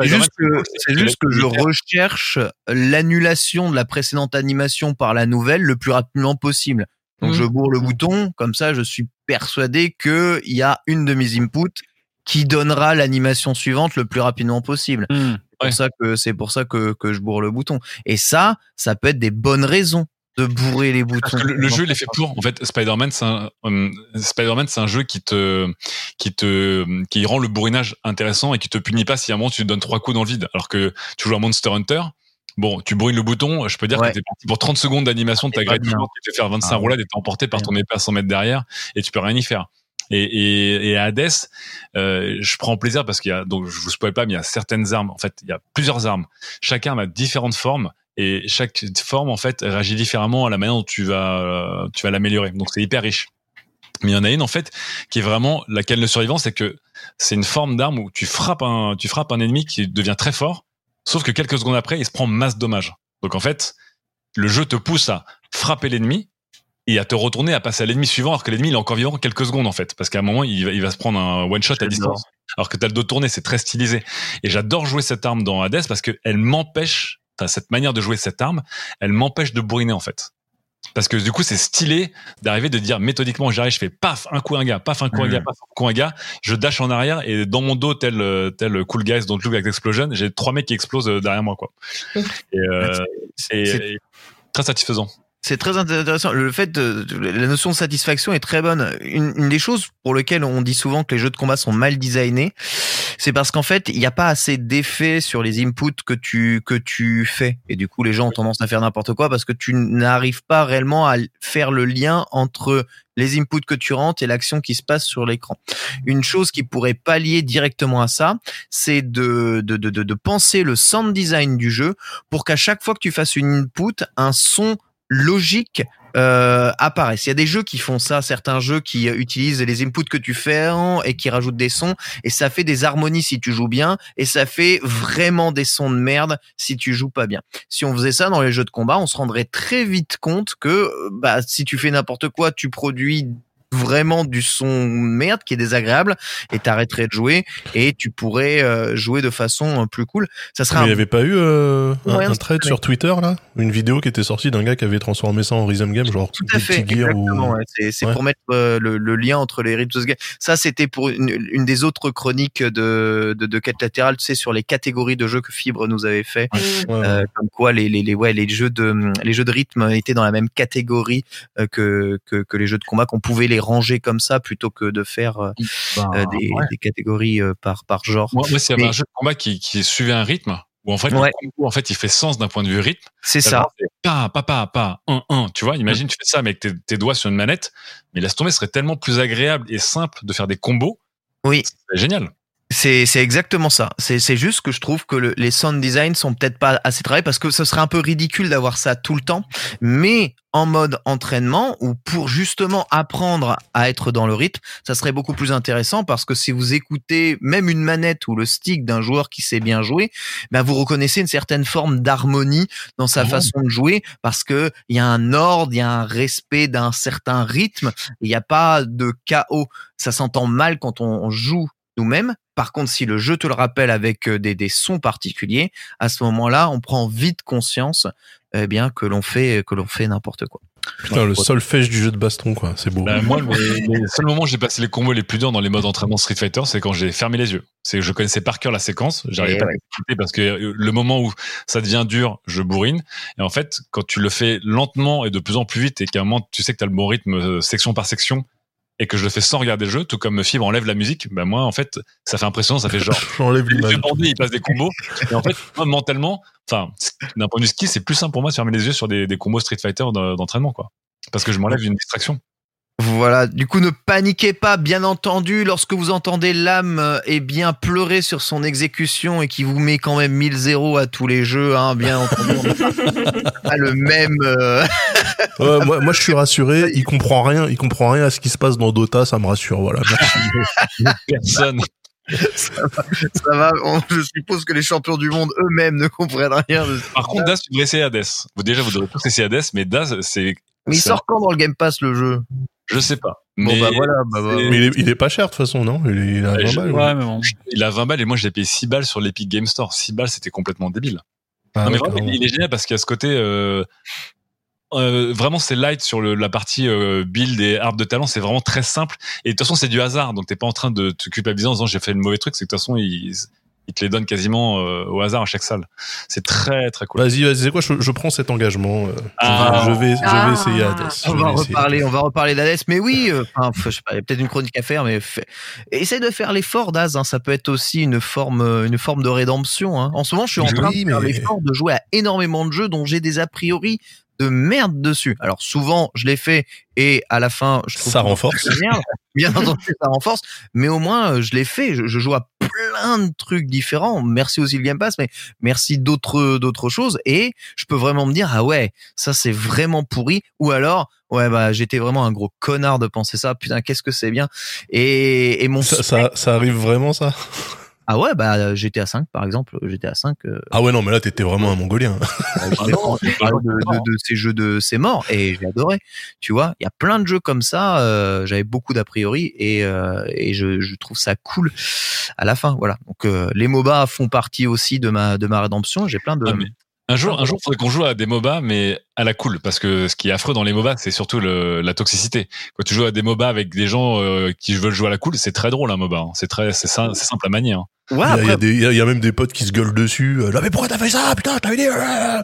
C'est juste que, c'est juste que je recherche l'annulation de la précédente animation par la nouvelle le plus rapidement possible. Donc je bourre le bouton, comme ça je suis persuadé qu'il y a une de mes inputs qui donnera l'animation suivante le plus rapidement possible. C'est Ouais. pour ça que c'est pour ça que, que je bourre le bouton. Et ça, ça peut être des bonnes raisons. De bourrer les boutons. Parce que le, le jeu, il est fait pour. En fait, Spider-Man, c'est un, um, Spider-Man, c'est un jeu qui te, qui te, qui rend le bourrinage intéressant et qui te punit pas si à un moment tu te donnes trois coups dans le vide. Alors que tu joues à Monster Hunter, bon, tu bourrines le bouton, je peux dire Ouais. que t'es parti pour 30 secondes d'animation de ta bien. qui te faire 25 Ah, roulades et t'es emporté par ton épée à 100 mètres derrière et tu peux rien y faire. Et, et, et à Hades, euh, je prends plaisir parce qu'il y a, donc je vous spoil pas, mais il y a certaines armes. En fait, il y a plusieurs armes. Chaque arme a différentes formes et chaque forme en fait réagit différemment à la manière dont tu vas, euh, tu vas l'améliorer. Donc c'est hyper riche. Mais il y en a une en fait qui est vraiment laquelle le survivant, c'est que c'est une forme d'arme où tu frappes un, tu frappes un ennemi qui devient très fort, sauf que quelques secondes après, il se prend masse dommages. Donc en fait, le jeu te pousse à frapper l'ennemi et à te retourner à passer à l'ennemi suivant alors que l'ennemi il est encore vivant quelques secondes en fait parce qu'à un moment il va, il va se prendre un one shot à distance alors que t'as le dos tourné c'est très stylisé et j'adore jouer cette arme dans Hades parce que elle m'empêche cette manière de jouer cette arme elle m'empêche de bourriner en fait. Parce que du coup c'est stylé d'arriver de dire méthodiquement j'arrive je fais paf un coup un gars paf un coup un gars paf un coup un gars. Je dash en arrière et dans mon dos tel euh, tel cool guys don't look like explosion j'ai trois mecs qui explosent euh, derrière moi quoi. Et, euh, C'est- très satisfaisant. C'est très intéressant. Le fait de, de- la notion de satisfaction est très bonne. Une, une des choses pour lesquelles on dit souvent que les jeux de combat sont mal designés, c'est parce qu'en fait, il n'y a pas assez d'effets sur les inputs que tu que tu fais. Et du coup, les gens ont tendance à faire n'importe quoi parce que tu n'arrives pas réellement à faire le lien entre les inputs que tu rentres et l'action qui se passe sur l'écran. Une chose qui pourrait pallier directement à ça, c'est de, de, de, de, de penser le sound design du jeu pour qu'à chaque fois que tu fasses une input, un son logique euh, apparaisse. Il y a des jeux qui font ça, certains jeux qui euh, utilisent les inputs que tu fais et qui rajoutent des sons et ça fait des harmonies si tu joues bien et ça fait vraiment des sons de merde si tu joues pas bien. Si on faisait ça dans les jeux de combat, on se rendrait très vite compte que euh, bah si tu fais n'importe quoi, tu produis vraiment du son de merde qui est désagréable et t'arrêterais de jouer et tu pourrais euh, jouer de façon euh, plus cool. Ça serait il un n'y avait pas eu euh, un, Ouais, un se sur Twitter là? Une vidéo qui était sortie d'un gars qui avait transformé ça en Rhythm Game, genre Tout à fait, ou. ouais. C'est pour mettre euh, le, le lien entre les Rhythms Game. Ça, c'était pour une, une des autres chroniques de, de, de quête latérale, tu sais, sur les catégories de jeux que Fibre nous avait fait. Ouais, ouais. Euh, comme quoi les, les, les, ouais, les, jeux de, les jeux de rythme étaient dans la même catégorie euh, que, que, que les jeux de combat, qu'on pouvait les ranger comme ça plutôt que de faire euh, euh, des, des catégories euh, par, par genre. Moi, moi Mais- un jeu de combat qui, qui suivait un rythme, où en fait, Ouais. le combo, en fait, il fait sens d'un point de vue rythme. C'est ça. c'est Pas, pas, pas, pas, un, un. Tu vois, imagine, tu fais ça avec tes, tes doigts sur une manette, mais laisse tomber, ce serait tellement plus agréable et simple de faire des combos. Oui. C'est génial. C'est c'est exactement ça. C'est c'est juste que je trouve que le- les sound design sont peut-être pas assez travaillés parce que ce serait un peu ridicule d'avoir ça tout le temps. Mais en mode entraînement ou pour justement apprendre à être dans le rythme, ça serait beaucoup plus intéressant parce que si vous écoutez même une manette ou le stick d'un joueur qui sait bien jouer, ben vous reconnaissez une certaine forme d'harmonie dans sa Oh. façon de jouer parce que il y a un ordre, il y a un respect d'un certain rythme, il n'y a pas de chaos. Ça s'entend mal quand on on joue nous-mêmes. Par contre, si le jeu te le rappelle avec euh, des, des sons particuliers, à ce moment-là, on prend vite conscience eh bien que l'on fait que l'on fait n'importe quoi. Putain, le solfège du jeu de baston, quoi. C'est beau. Bah, moi, les seuls moments où j'ai passé les combos les plus durs dans les modes entraînement Street Fighter, c'est quand j'ai fermé les yeux. C'est que je connaissais par cœur la séquence, j'arrivais Et pas ouais. à parce que euh, le moment où ça devient dur, je bourrine. Et en fait, quand tu le fais lentement et de plus en plus vite et qu'à un moment tu sais que tu as le bon rythme euh, section par section et que je le fais sans regarder le jeu, tout comme Fibre enlève la musique, bah moi en fait, ça fait impressionnant, ça fait genre J'enlève l'image. il passe des combos. Et en fait, moi, mentalement, enfin, d'un point de vue ski, c'est plus simple pour moi de fermer les yeux sur des, des combos Street Fighter d'en- d'entraînement, quoi. Parce que je m'enlève une distraction. Voilà. Du coup, ne paniquez pas, bien entendu, lorsque vous entendez l'âme euh, eh bien pleurer sur son exécution et qui vous met quand même 1000 zéros à tous les jeux, hein, bien entendu. on pas le même. euh, Ouais, moi, moi, je suis rassuré. Il comprend rien. Il comprend rien à ce qui se passe dans Dota. Ça me rassure. Voilà. Merci. Personne. ça va. on- je suppose que les champions du monde eux-mêmes ne comprennent rien. De... Par contre, Das, tu devrais essayer Hades. Vous, déjà, vous devrez tous essayer Hades, mais Das, c'est, Mais il sort quand dans le Game Pass le jeu? Je sais pas. Bon Mais bah voilà. Bah, bah, Mais il est, il est pas cher de toute façon, non? Il est, il a Ouais, 20 je- balles. Ouais, mais bon. il a 20 balles et moi, je l'ai payé 6 balles sur l'Epic Game Store. 6 balles, c'était complètement débile. Ah, non, mais vraiment, il, il est génial parce qu'il y a ce côté, euh, euh, vraiment, c'est light sur le, la partie euh, build et arbre de talent. C'est vraiment très simple. Et de toute façon, c'est du hasard. Donc, t'es pas en train de te culpabiliser en disant j'ai fait le mauvais truc. C'est que de toute façon, il, ils te les donnent quasiment euh, au hasard à chaque salle. C'est très très cool. Vas-y, vas-y, c'est quoi je, je prends cet engagement. euh, je- Ah. je, vais, je Ah. vais essayer Hades. On va essayer. reparler, on va reparler d'Hades, mais oui, euh, enfin, je sais pas, il y a peut-être une chronique à faire, mais fait- essaye de faire l'effort d'Az, hein, ça peut être aussi une forme, une forme de rédemption. Hein. En ce moment, je suis en Oui, train de faire mais- l'effort de jouer à énormément de jeux dont j'ai des a priori de merde dessus. Alors souvent, je l'ai fait et à la fin, je trouve Ça que renforce. merde. Bien entendu, ça renforce, mais au moins, je l'ai fait. Je, je joue à plein de trucs différents. Merci aussi le Game Pass, mais merci d'autres d'autres choses et je peux vraiment me dire ah ouais, ça c'est vraiment pourri ou alors ouais bah j'étais vraiment un gros connard de penser ça. Putain, qu'est-ce que c'est bien. Et, et mon Ça, ça, ça arrive vraiment, ça? Ah ouais bah GTA 5 par exemple, GTA 5 euh, Ah ouais, non, mais là, t'étais vraiment un mongolien. j'ai parlé de, de, de ces jeux de c'est mort et j'ai adoré. Tu vois, il y a plein de jeux comme ça. euh, J'avais beaucoup d'a priori et, euh, et je, je trouve ça cool à la fin. Voilà. Donc euh, les MOBA font partie aussi de ma de ma rédemption. J'ai plein de Ah, mais un jour, un jour, faudrait qu'on joue à des MOBA, mais à la cool, parce que ce qui est affreux dans les MOBA, c'est surtout le, la toxicité. Quand tu joues à des MOBA avec des gens euh, qui veulent jouer à la cool, c'est très drôle un MOBA. hein. C'est très, c'est sim- c'est simple à manier. hein. ouais. Il y, a, il y Après, a des- il y a- il y a même des potes qui se gueulent dessus. Euh, Là, mais pourquoi t'as fait ça? Putain, t'avais dit. euh.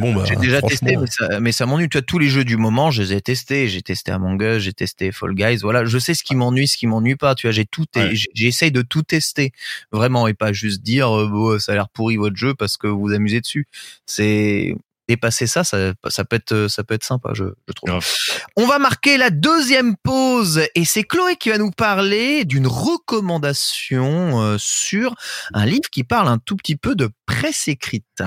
Bon, bah, J'ai déjà franchement, testé, mais ça, mais ça m'ennuie. Tu vois, tous les jeux du moment, je les ai testés. J'ai testé Among Us, j'ai testé Fall Guys. Voilà, je sais ce qui m'ennuie, ce qui m'ennuie pas. Tu vois, j'ai tout, Ouais. j'essaye de tout tester vraiment et pas juste dire, euh, bon, ça a l'air pourri votre jeu parce que vous vous amusez dessus. C'est dépasser ça, ça, ça peut être, ça peut être sympa, je, je trouve. Grave. On va marquer la deuxième pause et c'est Chloé qui va nous parler d'une recommandation euh, sur un livre qui parle un tout petit peu de presse écrite.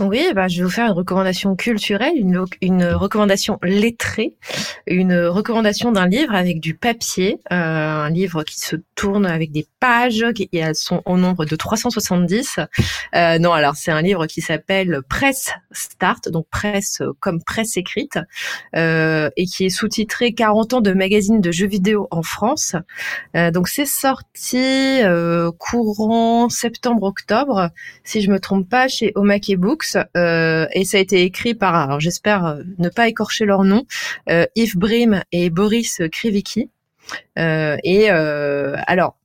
Oui, bah, je vais vous faire une recommandation culturelle, une, une recommandation lettrée, une recommandation d'un livre avec du papier, euh, un livre qui se tourne avec des pages, qui elles sont au nombre de 370. Euh, non, alors c'est un livre qui s'appelle Presse Start, donc presse euh, comme presse écrite, euh, et qui est sous-titré 40 ans de magazine de jeux vidéo en France. Euh, donc c'est sorti euh, courant septembre-octobre si je me trompe pas, chez Omake Euh, et ça a été écrit par, alors j'espère euh, ne pas écorcher leur nom, euh, Yves Brim et Boris Krivicki. Et alors,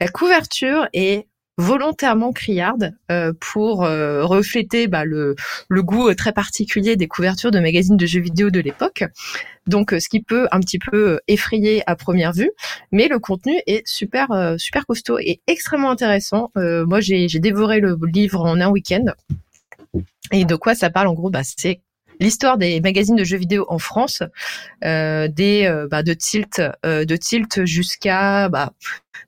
la couverture est volontairement criarde pour refléter bah, le, goût très particulier des couvertures de magazines de jeux vidéo de l'époque. Donc, ce qui peut un petit peu effrayer à première vue, mais le contenu est super super costaud et extrêmement intéressant. Moi, j'ai dévoré le livre en un week-end. Et de quoi ça parle en gros bah, C'est l'histoire des magazines de jeux vidéo en France, euh, des euh, bah, de tilt, euh, de tilt jusqu'à bah,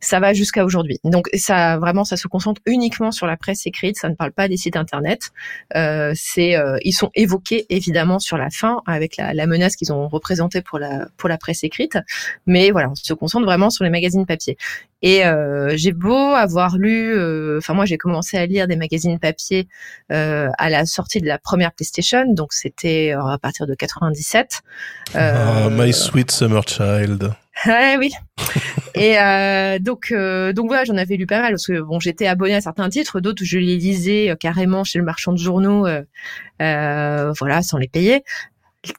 ça va jusqu'à aujourd'hui. Donc ça vraiment ça se concentre uniquement sur la presse écrite, ça ne parle pas des sites internet. Euh, c'est euh, ils sont évoqués évidemment sur la fin avec la, menace qu'ils ont représentée pour la pour la presse écrite, mais voilà on se concentre vraiment sur les magazines papier. Et euh, j'ai beau avoir lu, euh, enfin moi j'ai commencé à lire des magazines papier euh, à la sortie de la première PlayStation, donc c'était euh, à partir de 97. Ah, My Sweet Summer Child. Ouais, oui. Et euh, donc, euh, donc voilà, j'en avais lu pas mal parce que bon, j'étais abonnée à certains titres, d'autres je les lisais euh, carrément chez le marchand de journaux, euh, euh, voilà, sans les payer.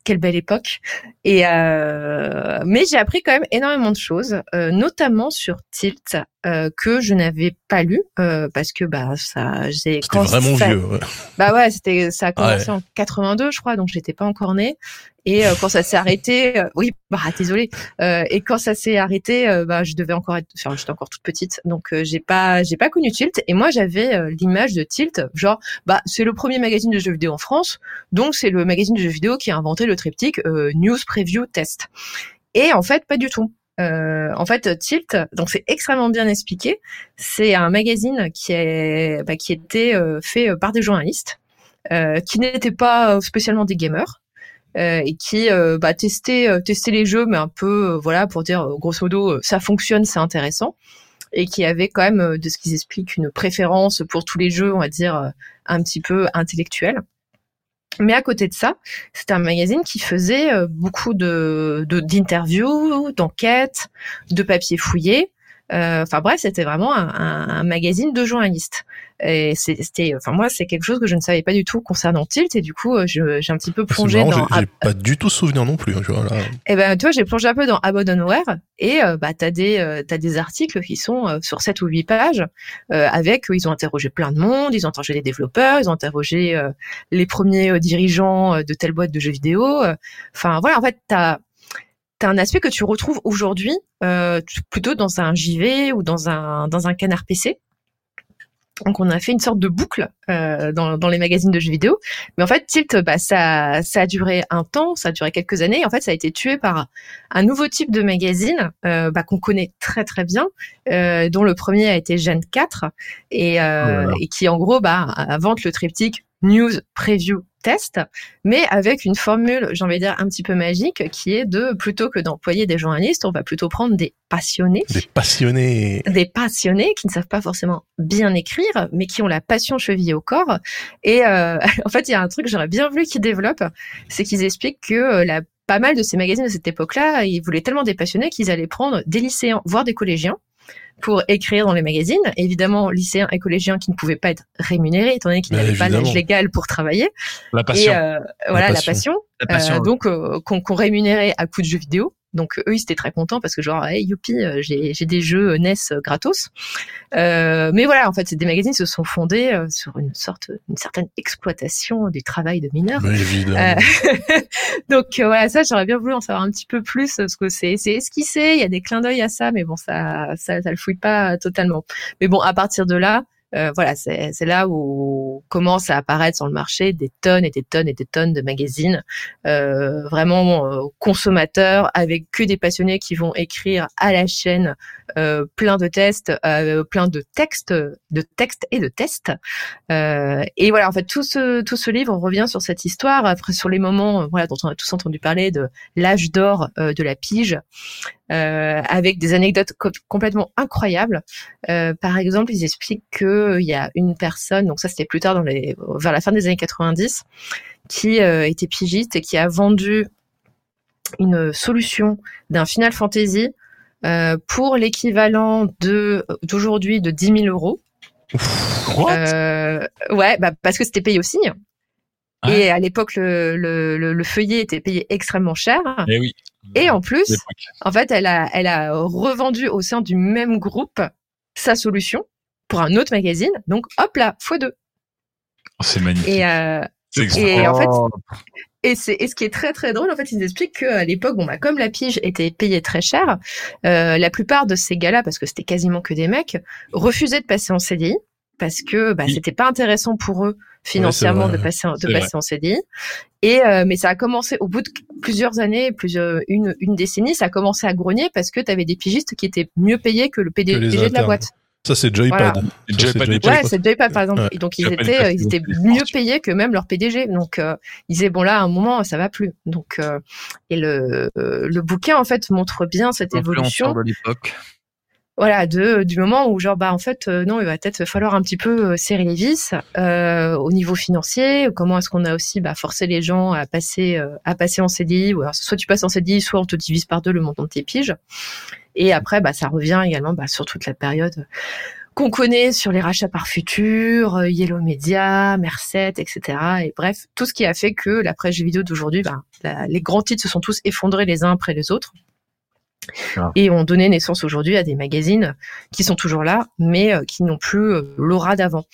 Quelle belle époque. Et mais j'ai appris quand même énormément de choses, notamment sur Tilt euh, que je n'avais pas lu euh, parce que bah ça, j'ai C'était vraiment ça- vieux. ouais. bah ouais, c'était ça a commencé Ouais. en 82, je crois, donc j'étais pas encore née. Et euh, quand ça s'est arrêté, oui, bah désolé. Et quand ça s'est arrêté, bah je devais encore être, enfin j'étais encore toute petite, donc j'ai pas, j'ai pas connu Tilt. Et moi j'avais l'image de Tilt, genre bah c'est le premier magazine de jeux vidéo en France, donc c'est le magazine de jeux vidéo qui a inventé le triptyque news, preview, test. Et en fait pas du tout. Euh, en fait, Tilt, donc c'est extrêmement bien expliqué. C'est un magazine qui est, bah, qui était euh, fait euh, par des journalistes euh, qui n'étaient pas spécialement des gamers euh, et qui bah, testaient, euh, testaient les jeux, mais un peu voilà pour dire grosso modo ça fonctionne, c'est intéressant, et qui avait quand même de ce qu'ils expliquent une préférence pour tous les jeux, on va dire un petit peu intellectuel. Mais à côté de ça, c'était un magazine qui faisait euh, beaucoup de- d'interviews, d'enquêtes, de papiers fouillés, Enfin bref, c'était vraiment un, un, magazine de journalistes. Et c'était, enfin moi, c'est quelque chose que je ne savais pas du tout concernant Tilt, et du coup, j'ai un petit peu plongé dans. J'ai pas du tout souvenir non plus. Hein, tu vois, là. Et eh ben, tu vois, j'ai plongé un peu dans Abandonware, et bah t'as des t'as des articles qui sont sur 7 ou 8 pages, avec ils ont interrogé plein de monde, ils ont interrogé les développeurs, ils ont interrogé les premiers dirigeants de telle boîte de jeux vidéo. Enfin voilà, en fait, t'as as un aspect que tu retrouves aujourd'hui euh, plutôt dans un JV ou dans un dans un canard PC. Donc on a fait une sorte de boucle euh, dans, dans les magazines de jeux vidéo. Mais en fait, Tilt, bah, ça, ça a duré un temps, ça a duré quelques années. En fait, ça a été tué par un nouveau type de magazine euh, bah, qu'on connaît très très bien, euh, dont le premier a été Gen 4 et, euh, oh et qui en gros bah, invente le triptyque news, preview, mais avec une formule, j'ai envie de dire, un petit peu magique, qui est de, plutôt que d'employer des journalistes, on va plutôt prendre des passionnés. Des passionnés. Des passionnés qui ne savent pas forcément bien écrire, mais qui ont la passion chevillée au corps. Et euh, en fait, il y a un truc que j'aurais bien voulu qu'ils développent, c'est qu'ils expliquent que euh, la pas mal de ces magazines de cette époque-là, ils voulaient tellement des passionnés qu'ils allaient prendre des lycéens, voire des collégiens, pour écrire dans les magazines. Évidemment, lycéens et collégiens qui ne pouvaient pas être rémunérés, étant donné qu'ils n'avaient pas l'âge légal pour travailler. La passion. Et, euh, voilà, la passion. La passion. Euh, donc, euh, qu'on rémunérait à coup de jeux vidéo. Donc eux, ils étaient très contents parce que genre, hey, youpi, euh, j'ai, j'ai des jeux NES euh, gratos. Euh, mais voilà, en fait, des magazines se sont fondés euh, sur une sorte, une certaine exploitation du travail de mineurs. Euh, donc voilà, ça, j'aurais bien voulu en savoir un petit peu plus parce que c'est, c'est esquissé, il y a des clins d'œil à ça, mais bon, ça, ça, ça le fouille pas totalement. Mais bon, à partir de là, euh, voilà, c'est là où commencent à apparaître sur le marché des tonnes et des tonnes et des tonnes de magazines euh, vraiment euh, consommateurs avec que des passionnés qui vont écrire à la chaîne euh, plein de tests, plein de textes, de textes et de tests. et voilà, en fait, tout ce tout ce livre revient sur cette histoire, après sur les moments, voilà, dont on a tous entendu parler de l'âge d'or de la pige. Avec des anecdotes complètement incroyables. Par exemple, ils expliquent qu'il y a une personne, donc ça c'était plus tard dans les, vers la fin des années 90, qui euh, était pigiste et qui a vendu une solution d'un Final Fantasy euh, pour l'équivalent de d'aujourd'hui de 10 000 euros. What? Ouais, bah parce que c'était payé au signe. Et à l'époque, le, le, le, feuillet était payé extrêmement cher. Et eh oui. Et en plus, en fait, elle a, elle a revendu au sein du même groupe sa solution pour un autre magazine. Donc, hop là, fois deux. Oh, c'est magnifique. Et, euh, et en fait, et, c'est, et ce qui est très très drôle, en fait, ils expliquent qu'à l'époque, bon, bah, comme la pige était payée très cher, euh, la plupart de ces gars-là, parce que c'était quasiment que des mecs, refusaient de passer en CDI parce que bah, c'était pas intéressant pour eux financièrement de passer en, de passer en CDI. Et euh, mais ça a commencé au bout de plusieurs années, plusieurs une une décennie, ça a commencé à grogner parce que tu avais des pigistes qui étaient mieux payés que le PDG de la boîte. Ça c'est Joypad. Ouais, c'est Joypad par exemple. Et donc ils étaient ils étaient mieux payés que même leur PDG. Donc euh, ils disaient bon là à un moment ça va plus. Donc euh, et le le bouquin en fait montre bien cette évolution. De l'époque voilà de du moment où genre bah en fait euh, non il va peut-être falloir un petit peu euh, serrer les vis euh, au niveau financier comment est-ce qu'on a aussi bah, forcé les gens à passer à passer en CDI soit tu passes en CDI soit on te divise par deux le montant de tes piges et après bah ça revient également bah, sur toute la période qu'on connaît sur les rachats par futur, Yellow Media, Merced, etc. Et bref, tout ce qui a fait que la presse vidéo d'aujourd'hui, bah, les grands titres se sont tous effondrés les uns après les autres. Ah. Et ont donné naissance aujourd'hui à des magazines qui sont toujours là, mais euh, qui n'ont plus euh, l'aura d'avant.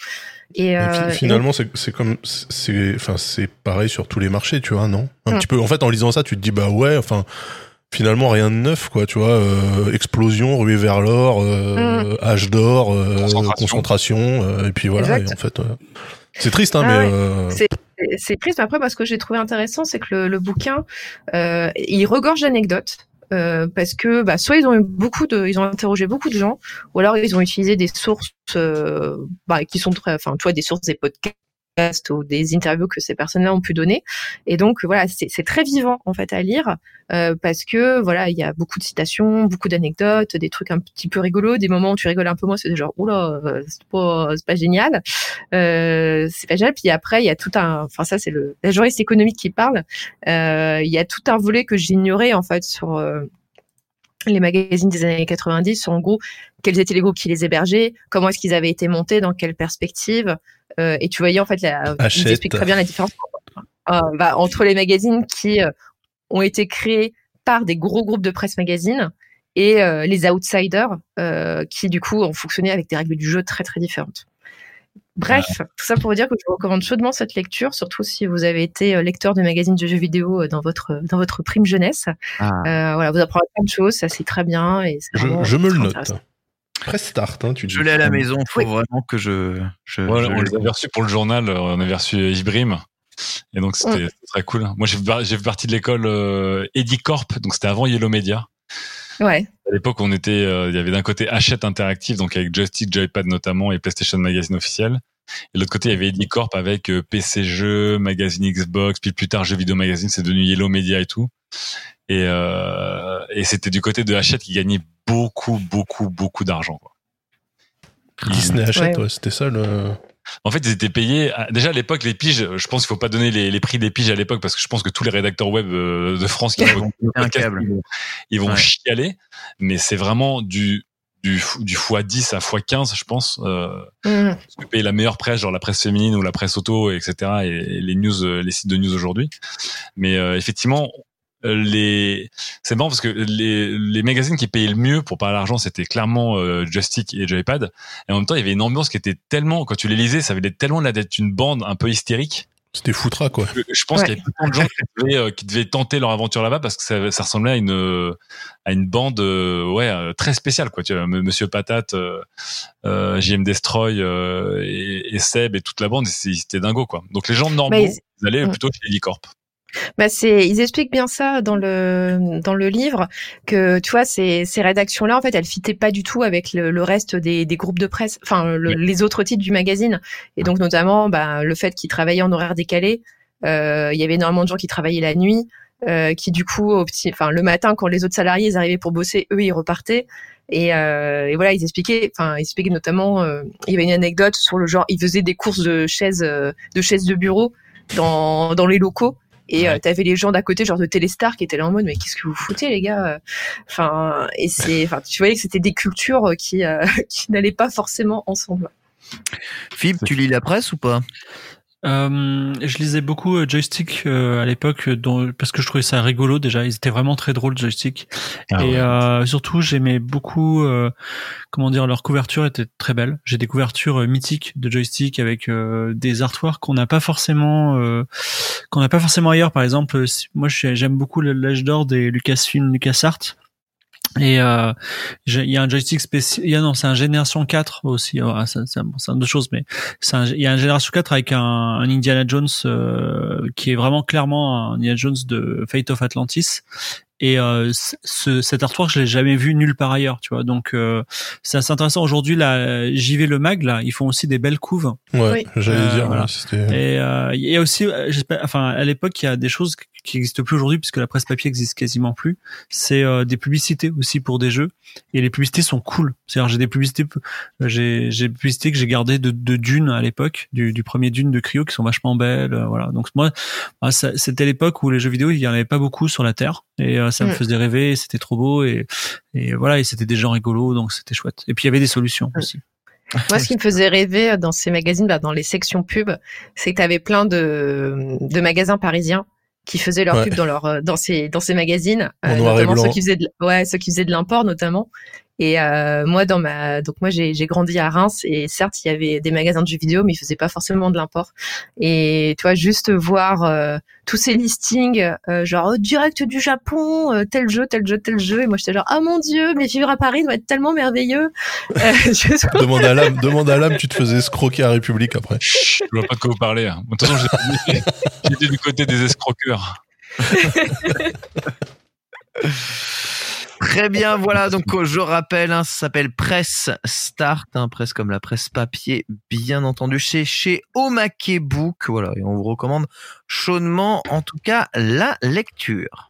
Et, euh, finalement, c'est comme, c'est, enfin, c'est pareil sur tous les marchés, tu vois, non? Un hum. petit peu. En fait, en lisant ça, tu te dis, bah ouais, enfin, finalement rien de neuf, quoi, tu vois. explosion, ruée vers l'or, hum. âge d'or, concentration. et puis voilà. Et en fait, c'est triste, hein, ah mais. C'est triste. Après, parce que j'ai trouvé intéressant, c'est que le, le bouquin, il regorge d'anecdotes. Euh, parce que bah, soit ils ont eu beaucoup de, ils ont interrogé beaucoup de gens, ou alors ils ont utilisé des sources euh, bah, qui sont très, enfin, tu vois, des sources des podcasts ou des interviews que ces personnes-là ont pu donner. Et donc voilà, c'est très vivant en fait à lire euh, parce que voilà, il y a beaucoup de citations, beaucoup d'anecdotes, des trucs un petit peu rigolos, des moments où tu rigoles un peu moins, c'est genre oula, euh, c'est pas c'est pas génial, euh, c'est pas génial. Puis après il y a tout un, enfin ça c'est le la juriste économique qui parle. Euh, il y a tout un volet que j'ignorais en fait sur les magazines des années 90 sur en gros quels étaient les groupes qui les hébergeaient, comment est-ce qu'ils avaient été montés, dans quelle perspective. Euh, et tu voyais en fait, la, ils expliquent très bien la différence euh, bah, entre les magazines qui euh, ont été créés par des gros groupes de presse magazines et les outsiders qui du coup ont fonctionné avec des règles du jeu très très différentes. Bref, tout ça pour vous dire que je vous recommande chaudement cette lecture, surtout si vous avez été lecteur de magazines de jeux vidéo dans votre dans votre prime jeunesse. Ah. Voilà, vous apprenez plein de choses, ça c'est très bien et Je, me le note. Intéressant. Press start, hein, tu dis. Je l'ai à la maison, faut Oui. vraiment que je. je, Ouais, je on le- les avait reçus pour le journal, euh, on avait reçu Ibrim. Et donc c'était c'était très cool. Moi j'ai fait, par- j'ai fait partie de l'école euh, Edicorp, donc c'était avant Yellow Media. Ouais, À l'époque, on était, euh, il y avait d'un côté Hachette Interactive, donc avec Joystick, Joypad notamment, et PlayStation Magazine officiel. Et de l'autre côté, il y avait Edicorp avec euh, PC Jeux, Magazine Xbox, puis plus tard Jeux Vidéo Magazine, c'est devenu Yellow Media et tout. Et, euh, et c'était du côté de Hachette qui gagnait beaucoup, beaucoup, beaucoup d'argent. Disney achète, Ouais. ouais, c'était ça le. En fait, ils étaient payés. à- Déjà à l'époque, les piges. Je pense qu'il faut pas donner les, les prix des piges à l'époque parce que je pense que tous les rédacteurs web euh, de France qui vont podcast, câble. ils vont, ils vont Ouais. chialer. Mais c'est vraiment du du du x10 à x15, je pense. Euh, Mhm. parce que payer la meilleure presse, genre la presse féminine ou la presse auto, etc. Et, et les news, les sites de news aujourd'hui. Mais euh, effectivement, les c'est marrant parce que les, les magazines qui payaient le mieux pour parler d'argent, c'était clairement euh, Joystick et Joypad. Et en même temps, il y avait une ambiance qui était tellement, quand tu les lisais, ça avait tellement l'air d'être une bande un peu hystérique. C'était foutra, quoi. Je pense Ouais. qu'il y avait plein de gens qui devaient, euh, qui devaient tenter leur aventure là-bas parce que ça, ça ressemblait à une à une bande euh, ouais euh, très spéciale quoi. Tu vois, M- Monsieur Patate, euh, euh, JM Destroy euh, et, et Seb et toute la bande, c'était dingo quoi. Donc les gens normaux, ils, ils- allaient plutôt chez Helicorp. Bah c'est, ils expliquent bien ça dans le dans le livre que tu vois ces ces rédactions là en fait elles fitaient pas du tout avec le, le reste des, des groupes de presse, enfin le- les autres titres du magazine et donc notamment bah, le fait qu'ils travaillaient en horaire décalé. Euh, Il y avait énormément de gens qui travaillaient la nuit, euh, qui du coup au petit, enfin le matin quand les autres salariés ils arrivaient pour bosser, eux ils repartaient. Et, euh, et voilà, ils expliquaient, enfin, ils expliquaient notamment, euh, il y avait une anecdote sur le genre, ils faisaient des courses de chaises, euh, de chaises de bureau dans dans les locaux. Et euh, Ouais. t'avais les gens d'à côté, genre de Téléstar, qui étaient là en mode, mais qu'est-ce que vous foutez, les gars Enfin, et c'est, enfin, tu voyais que c'était des cultures qui euh, qui n'allaient pas forcément ensemble. Philippe, tu lis la presse ou pas? Euh, je lisais beaucoup euh, Joystick euh, à l'époque euh, parce que je trouvais ça rigolo déjà. Ils étaient vraiment très drôles Joystick. Ah et ouais. euh, surtout, j'aimais beaucoup, euh, comment dire, leur couverture était très belle. J'ai des couvertures mythiques de joystick avec euh, des artworks qu'on n'a pas forcément, euh, qu'on n'a pas forcément ailleurs. Par exemple, moi, j'aime beaucoup l'âge d'or des Lucasfilm, LucasArts. Et euh, il y a un joystick spécial. Il y a non, c'est un Génération 4 aussi. Ça- bon, c'est une autre chose, mais c'est un- il y a un Génération 4 avec un, un Indiana Jones euh, qui est vraiment clairement un Indiana Jones de Fate of Atlantis. Et euh, ce- ce, cet artwork, je l'ai jamais vu nulle part ailleurs, tu vois. Donc euh, c'est assez intéressant. Aujourd'hui, là, JV le mag, là, ils font aussi des belles couves. Ouais, Oui. j'allais Euh, dire, voilà. Et euh, il y a aussi, euh, j'espère, enfin, à l'époque, il y a des choses qui n'existent plus aujourd'hui puisque la presse papier existe quasiment plus. C'est euh, des publicités aussi pour des jeux et les publicités sont cool. C'est-à-dire, j'ai des publicités, j'ai j'ai des publicités que j'ai gardées de, de Dune à l'époque, du, du premier Dune de Cryo qui sont vachement belles. euh, voilà. Donc moi, ah, ça- c'était l'époque où les jeux vidéo, il y en avait pas beaucoup sur la terre et euh, ça me Mm. faisait rêver. C'était trop beau et et voilà, et c'était des gens rigolos, donc c'était chouette. Et puis il y avait des solutions Mm. aussi. Moi, ce qui me faisait rêver dans ces magazines, bah, dans les sections pub, c'est que tu avais plein de, de magasins parisiens qui faisaient leur Ouais. pub dans leur euh, dans ces dans ces magazines, euh, notamment ceux qui faisaient de, ouais ceux qui faisaient de l'import notamment. Et euh, moi dans ma donc moi j'ai j'ai grandi à Reims et certes il y avait des magasins de jeux vidéo mais ils faisaient pas forcément de l'import. Et tu vois juste voir euh, tous ces listings euh, genre oh, direct du Japon euh, tel jeu tel jeu tel jeu et moi j'étais genre ah mon dieu mais vivre à Paris doit être tellement merveilleux. Euh, je- Demande à l'âme, demande à l'âme, tu te faisais escroquer à République après. Chut, je vois pas de quoi vous parlez. hein. De toute façon, j'étais- j'étais du côté des escroqueurs. Très bien, voilà. Donc, euh, je rappelle, hein, ça s'appelle Presse Start, hein, presse comme la presse papier, bien entendu, chez chez Omake Book. Voilà, et on vous recommande chaudement, en tout cas, la lecture.